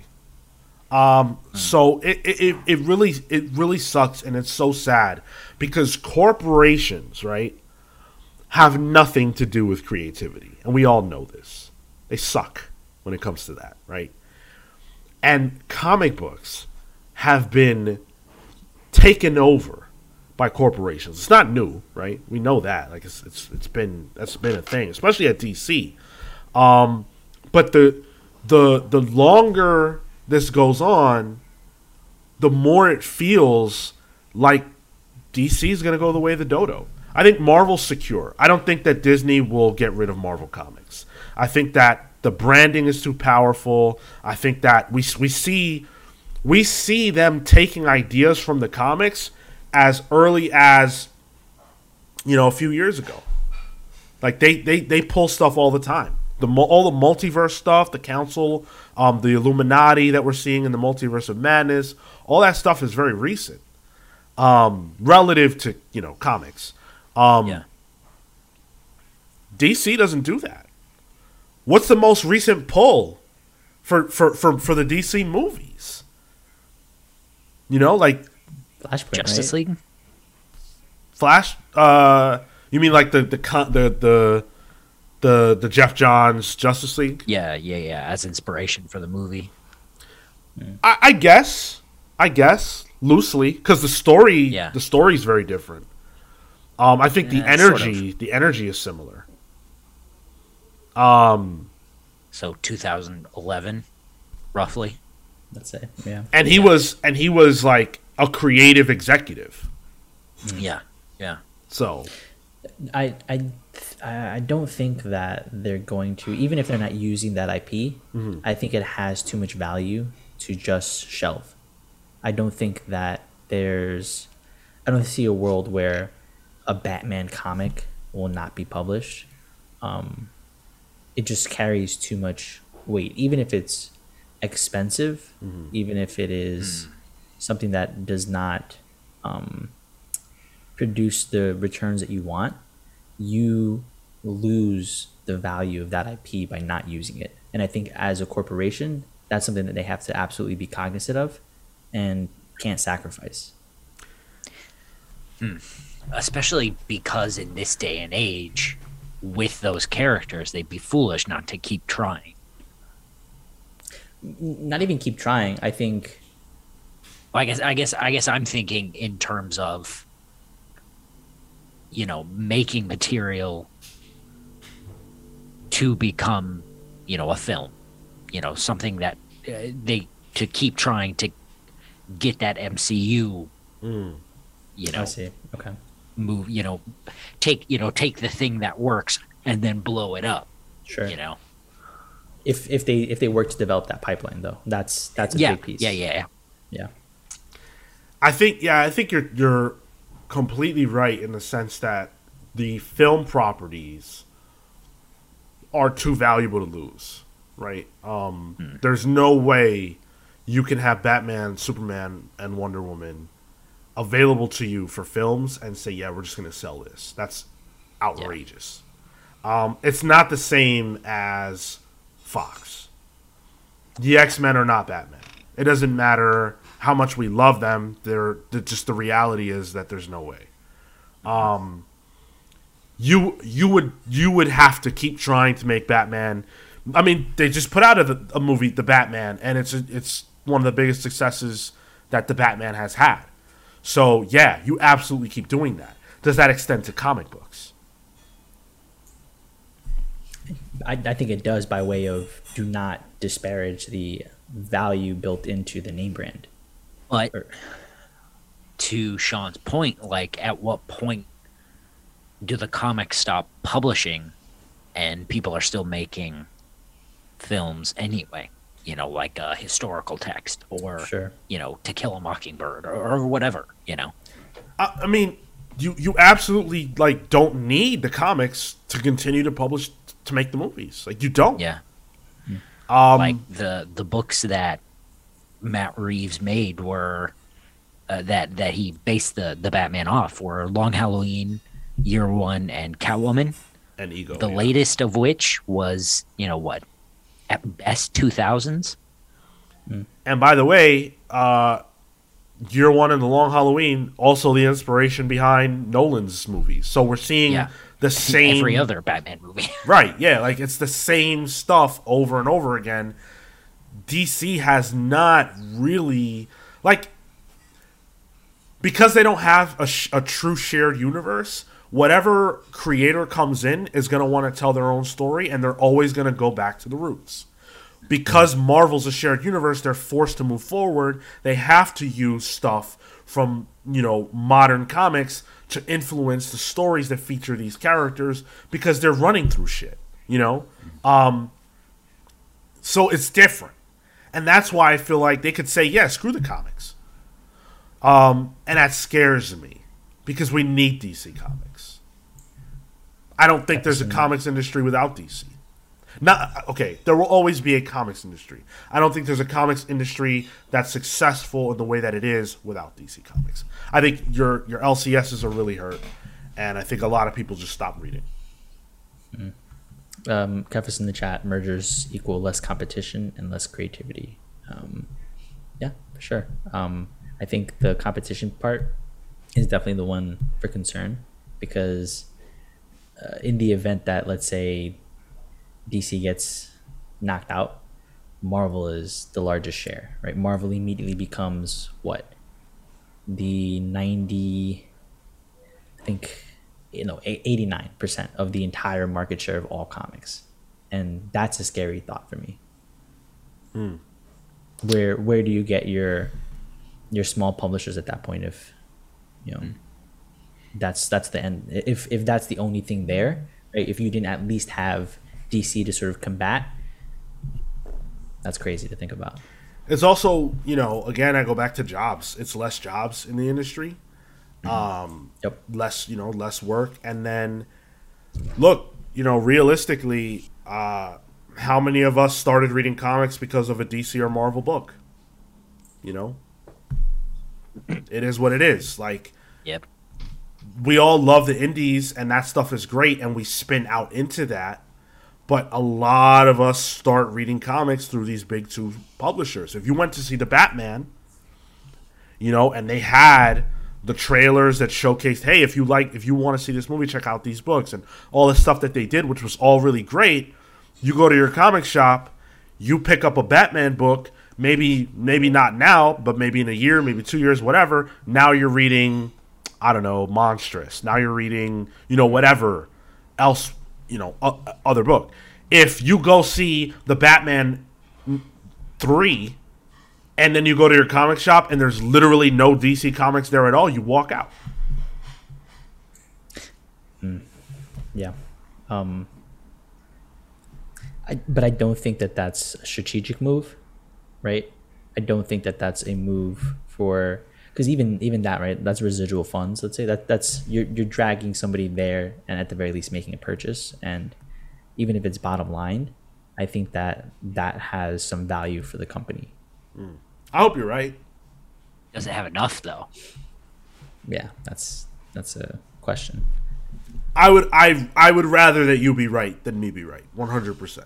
Um, so it, it, it- it really it really sucks and it's so sad because corporations, right, have nothing to do with creativity. And we all know this. They suck when it comes to that, right? And comic books have been taken over by corporations. It's not new, right? We know that. Like it's it's it's been that's been a thing, especially at DC. Um, but the the the longer this goes on, the more it feels like DC is going to go the way of the dodo. I think Marvel's secure. I don't think that Disney will get rid of Marvel Comics. I think that the branding is too powerful. I think that we we see we see them taking ideas from the comics as early as you know a few years ago. Like they they they pull stuff all the time. The all the multiverse stuff, the council, um, the Illuminati that we're seeing in the multiverse of madness, all that stuff is very recent, um, relative to you know comics. Um, Yeah. DC doesn't do that. What's the most recent pull for for for, for the DC movies? You know, like Flashpoint. Justice right? League. Flash. Uh, you mean like the the the the the the Geoff Johns Justice League? Yeah, yeah, yeah. As inspiration for the movie. I, I guess. I guess loosely because the story Yeah. the story is very different. Um, I think the Yeah, sort energy the energy is similar. Um, So 2011, roughly. Let's say. Yeah. and he was and he was like a creative executive. Yeah, yeah. So I I I don't think that they're going to even if they're not using that IP. I think it has too much value to just shelve. I don't think that there's I don't see a world where a Batman comic will not be published. Um, it just carries too much weight, even if it's expensive, mm-hmm. even if it is mm. something that does not um, produce the returns that you want, you lose the value of that IP by not using it. And I think as a corporation, that's something that they have to absolutely be cognizant of and can't sacrifice. Hmm. Especially because in this day and age, with those characters, they'd be foolish not to keep trying. Not even keep trying. I think I guess I guess I guess I'm thinking in terms of you know making material to become you know a film you know something that uh, they to keep trying to get that MCU you know I see. Okay. move you know take you know take the thing that works and then blow it up Sure. you know If if they if they work to develop that pipeline though, that's that's a yeah big piece. yeah yeah yeah Yeah. I think yeah, I think you're you're completely right in the sense that the film properties are too valuable to lose, right? Um, There's no way you can have Batman, Superman, and Wonder Woman available to you for films and say, yeah, we're just going to sell this. That's outrageous. Um, it's not the same as Fox. The X Men are not Batman. It doesn't matter how much we love them. They're, they're just the reality is that there's no way. Um, you you would you would have to keep trying to make Batman. I mean, they just put out a, a movie, The Batman, and it's it's one of the biggest successes that the Batman has had. So yeah, you absolutely keep doing that. Does that extend to comic books? I, I think it does by way of do not disparage the value built into the name brand. But Or- to Sean's point, like at what point do the comics stop publishing and people are still making films anyway? You know, like a historical text or, Sure. you know, To Kill a Mockingbird or, or whatever, you know? I, I mean, you you absolutely like don't need the comics to continue to publish to make the movies. Like you don't. Yeah. Um, like the the books that Matt Reeves made were uh, that that he based the the Batman off were Long Halloween, Year One, and Catwoman. And ego. The yeah. latest of which was you know what, at best two thousands. And by the way, uh, Year One and The Long Halloween also the inspiration behind Nolan's movies. So we're seeing Yeah. The same Every other Batman movie. Right, yeah, like it's the same stuff over and over again. DC has not really like because they don't have a, sh- a true shared universe. Whatever creator comes in is going to want to tell their own story, and they're always going to go back to the roots. Because Marvel's a shared universe, they're forced to move forward. They have to use stuff from you know modern comics to influence the stories that feature these characters because they're running through shit. You know, um, so it's different, and that's why I feel like they could say, "Yeah, screw the comics," um, and that scares me because we need DC comics. I don't think there's a comics industry without DC. Not okay. There will always be a comics industry. I don't think there's a comics industry that's successful in the way that it is without DC Comics. I think your your LCSs are really hurt, and I think a lot of people just stop reading. um, Kefis in the chat, mergers equal less competition and less creativity. Um, yeah, for sure. Um, I think the competition part is definitely the one for concern because uh, in the event that, let's say, DC gets knocked out, Marvel is the largest share, right? Marvel immediately becomes what? The 90, I think, you know, 89% of the entire market share of all comics. And that's a scary thought for me. Hmm. Where where do you get your your small publishers at that point if you know that's that's the end if if that's the only thing there right if you didn't at least have dc to sort of combat that's crazy to think about It's also, you know, again, I go back to jobs. It's less jobs in the industry, um, yep less, you know, less work, and then look, you know, realistically, uh, how many of us started reading comics because of a DC or Marvel book? You know, it is what it is. Like Yep. we all love the indies and that stuff is great and we spin out into that but a lot of us start reading comics through these big two publishers if you went to see the batman you know and they had the trailers that showcased hey if you like if you want to see this movie check out these books and all the stuff that they did which was all really great you go to your comic shop you pick up a batman book maybe maybe not now but maybe in a year maybe two years whatever now you're reading I don't know, monstrous. Now you're reading, you know, whatever else, you know, other book. If you go see the Batman 3 and then you go to your comic shop and there's literally no DC comics there at all, you walk out. yeah um I, but i don't think that that's a strategic move right i don't think that that's a move for because even even that right that's residual funds let's say that that's you're, you're dragging somebody there and at the very least making a purchase and even if it's bottom line i think that that has some value for the company hmm. I hope you're right. Doesn't have enough though. yeah that's that's a question I would I I would rather that you be right than me be right. 100%.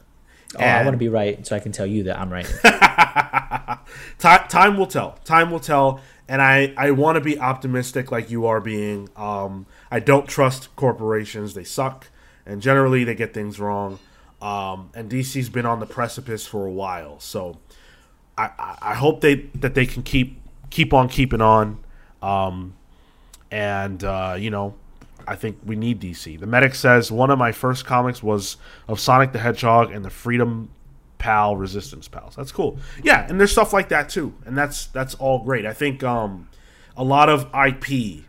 oh, i want to be right so i can tell you that i'm right time, time will tell. Time will tell. And I, I want to be optimistic like you are being. Um, I don't trust corporations. They suck. And generally, they get things wrong. Um, and DC's been on the precipice for a while. So I, I, I hope they that they can keep keep on keeping on. Um, and, uh, you know, I think we need DC. The medic says one of my first comics was of Sonic the Hedgehog and the Freedom Pal Resistance Pals. That's cool. Yeah, and there's stuff like that too, and that's that's all great. I think um, a lot of IP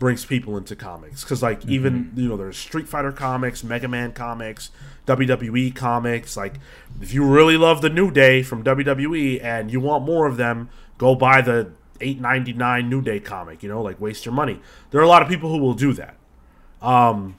brings people into comics because like even you know there's Street Fighter comics, Mega Man comics, WWE comics. Like if you really love the New Day from WWE and you want more of them, go buy the 8.99 New Day comic. You know, like waste your money. There are a lot of people who will do that. Um,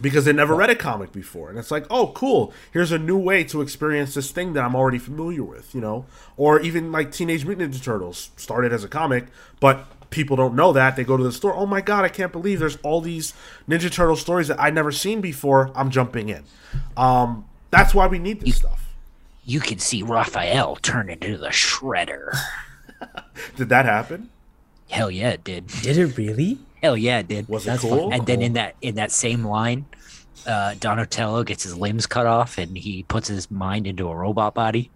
because they never read a comic before. And it's like oh cool. Here's a new way to experience this thing that i'm already familiar with you know? Or even like teenage mutant ninja turtles started as a comic but people don't know that. They go to the store oh my god i can't believe there's all these ninja turtle stories that i've never seen before. I'm jumping in. Um, that's why we need this stuff. You can see Raphael turn into the Shredder. did that happen? Hell yeah, it did. Did it really? Hell yeah, it did. was it cool fucking and then in that in that same line, uh, Donatello gets his limbs cut off and he puts his mind into a robot body.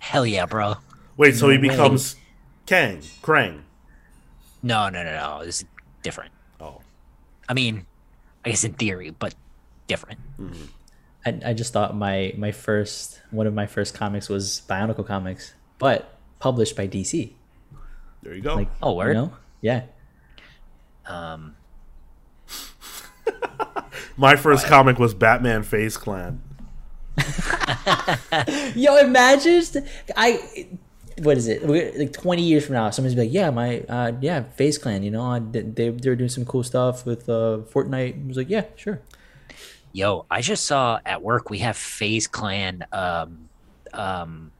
Hell yeah, bro. wait so he No way. becomes kang krang No, no, no, no. This is different. oh I mean, I guess in theory, but different. I, I just thought my my first one of my first comics was Bionicle Comics, but published by DC. there you go Like, Oh, word. You know? Yeah. Um, my first comic was batman FaZe Clan Yo, imagine st- I. What is it? Like twenty years from now, somebody's be like, "Yeah, my uh, yeah, FaZe Clan. You know, I, they they were doing some cool stuff with uh, Fortnite." I was like, "Yeah, sure." yo, I just saw at work we have FaZe Clan um, um,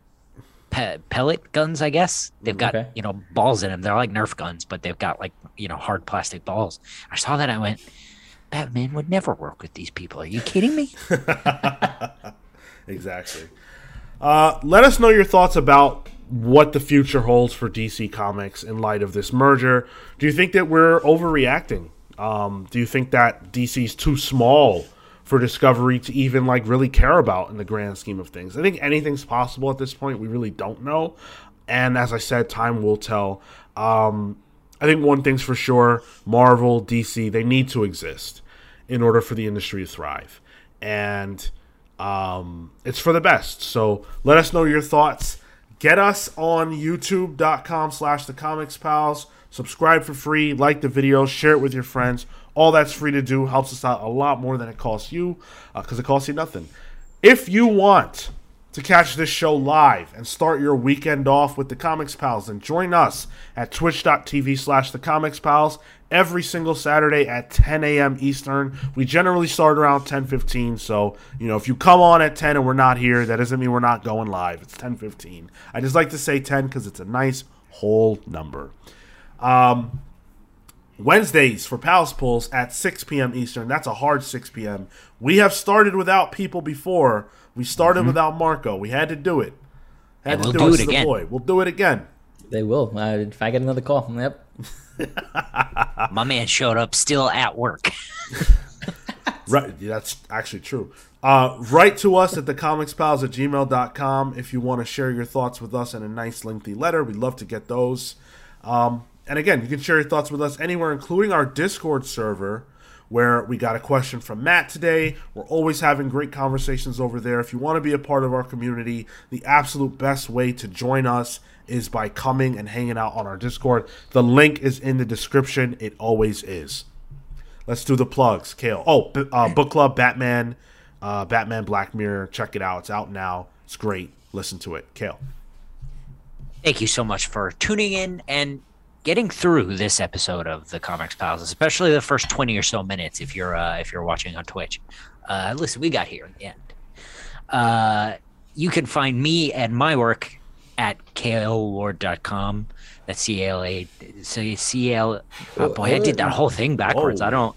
pe- pellet guns. I guess they've got Okay. you know balls in them. They're like Nerf guns, but they've got like you know hard plastic balls. I saw that. I went, Batman would never work with these people. Are you kidding me? Exactly. Uh, let us know your thoughts about what the future holds for DC Comics in light of this merger. Do you think that we're overreacting? Um, do you think that DC's too small for Discovery to even like really care about in the grand scheme of things? I think anything's possible at this point. We really don't know, and as I said, time will tell. Um, I think one thing's for sure: Marvel, DC, they need to exist in order for the industry to thrive, and um, it's for the best. So let us know your thoughts. Get us on youtube.com slash the comics pals. Subscribe for free, like the video, share it with your friends. All that's free to do helps us out a lot more than it costs you because it costs you nothing. If you want to catch this show live and start your weekend off with the Comics Pals, then join us at twitch.tv slash the Comics Pals every single Saturday at 10 a.m. Eastern. We generally start around 10:15, so you know if you come on at 10 and we're not here, that doesn't mean we're not going live. It's 10:15. I just like to say 10 because it's a nice whole number. Um, Wednesdays for Pals Pulls at 6 p.m. Eastern. That's a hard 6 p.m. We have started without people before. We started without Marco. We had to do it. Had And to we'll do to it again. boy. We'll do it again. They will. Uh, if I get another call, yep. My man showed up still at work. Right, that's actually true. Uh, write to us at thecomicspals at gmail.com if you want to share your thoughts with us in a nice lengthy letter. We'd love to get those. Um, and again, you can share your thoughts with us anywhere, including our Discord server, where we got a question from Matt today. We're always having great conversations over there. If you want to be a part of our community, the absolute best way to join us is by coming and hanging out on our Discord. The link is in the description. It always is. Let's do the plugs, Cale. Oh, uh, book club, Batman, uh, Batman Black Mirror. Check it out. It's out now. It's great. Listen to it, Cale. Thank you so much for tuning in and getting through this episode of the Comics Pals, especially the first twenty or so minutes. If you're uh, if you're watching on Twitch, uh, listen, we got here in the end. Uh, you can find me and my work at caleward.com. That's C L A. So C L. Oh boy, I did that whole thing backwards. Whoa. I don't.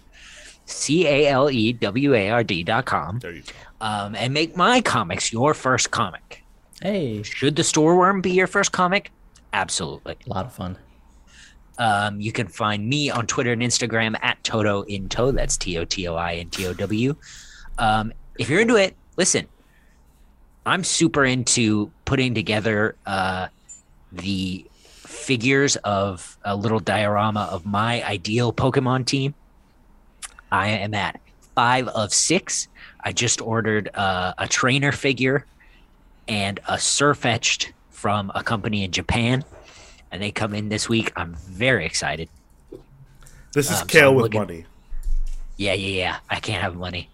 C A L E W A R D dot com. There you go. Um, and make my comics your first comic. Hey, Should the store worm be your first comic? Absolutely. a lot of fun. Um, you can find me on Twitter and Instagram at Toto Into. That's T O T O I N T O W. Um, if you're into it, listen. I'm super into putting together uh, the figures of a little diorama of my ideal Pokemon team. I am at five of six. I just ordered uh, a trainer figure and a Sirfetch'd from a company in Japan and they come in this week. I'm very excited. This is Um, Cale I'm with looking- money. Yeah, yeah, yeah. I can't have money.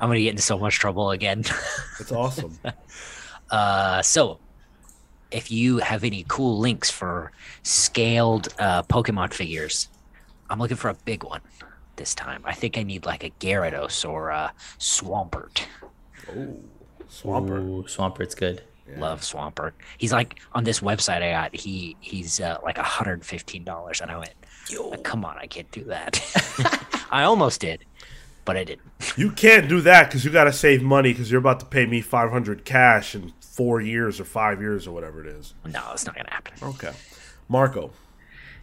I'm gonna get into so much trouble again. It's awesome. uh, so, if you have any cool links for scaled uh, Pokemon figures, I'm looking for a big one. this time. I think I need like a Gyarados or a Swampert. Swampert. Ooh, Swampert's good. Love Swampert. He's like on this website I got. He he's uh, like hundred fifteen dollars, and I went, "Like, "Come on, I can't do that." I almost did, but I didn't. You can't do that because you got to save money because you're about to pay me 500 cash in four years or five years or whatever it is. No, it's not gonna happen. Okay. Marco.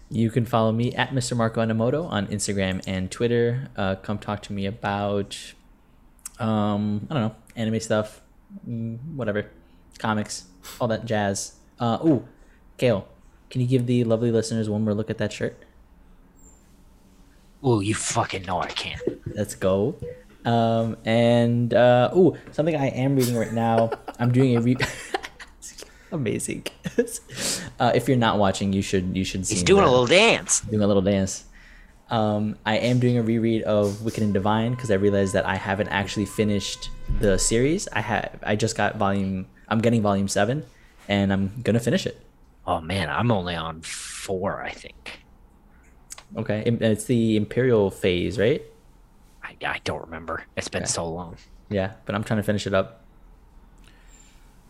You can follow me at Mr. Marco Anamoto on Instagram and Twitter. Uh, come talk to me about, um, I don't know, anime stuff, mm, whatever, comics, all that jazz. Uh, ooh, Cale, can you give the lovely listeners one more look at that shirt? Ooh, you fucking know I can't. Let's go. Um, and uh, ooh, something I am reading right now. I'm doing a re. Amazing. uh, if you're not watching, you should you should see. He's doing a little dance. doing a little dance. Um, I am doing a reread of Wicked and Divine because I realized that I haven't actually finished the series. I have I just got volume. I'm getting volume seven, and I'm gonna finish it. Oh man, I'm only on four, I think. Okay, it's the Imperial phase, right? I, I don't remember. It's been so long. Yeah, but I'm trying to finish it up.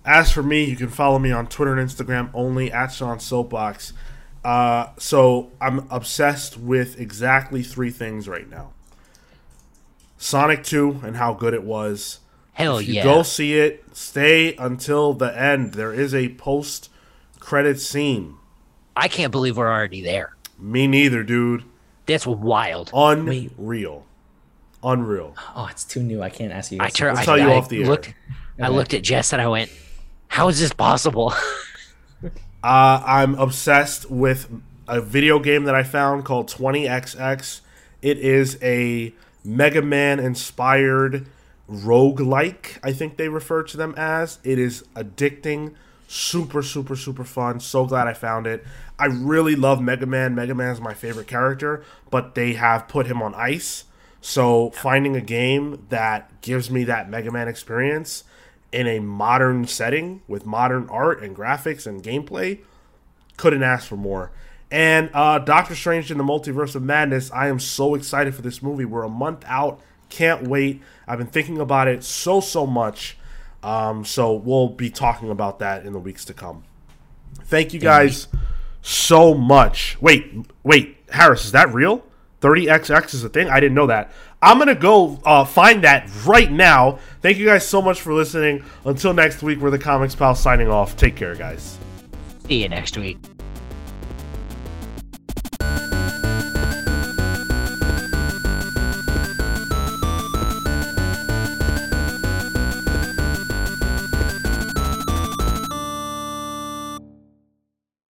As for me, you can follow me on Twitter and Instagram only at Sean Soapbox. Uh, so I'm obsessed with exactly three things right now. Sonic 2 and how good it was. Hell if you yeah. go see it, stay until the end. There is a post credit scene. I can't believe we're already there. Me neither, dude. That's wild. Unreal. Unreal. Oh, it's too new. I can't ask you. I guys. turned. We'll I, tell you I off the air. looked. I Okay. looked at Jess and I went, "How is this possible?" Uh, I'm obsessed with a video game that I found called 20XX. It is a Mega Man inspired roguelike, I think they refer to them as. It is addicting, super, super, super fun. So glad I found it. I really love Mega Man. Mega Man is my favorite character, but they have put him on ice. So finding a game that gives me that Mega Man experience in a modern setting with modern art and graphics and gameplay couldn't ask for more. And uh, Doctor Strange in the Multiverse of Madness, I am so excited for this movie. We're a month out. Can't wait. I've been thinking about it so, so much. Um, so we'll be talking about that in the weeks to come. Thank you guys so much. Wait, wait, Harris, is that real? 30XX is a thing? I didn't know that. I'm going to go uh, find that right now. Thank you guys so much for listening. Until next week, we're the Comics Pal signing off. Take care, guys. See you next week.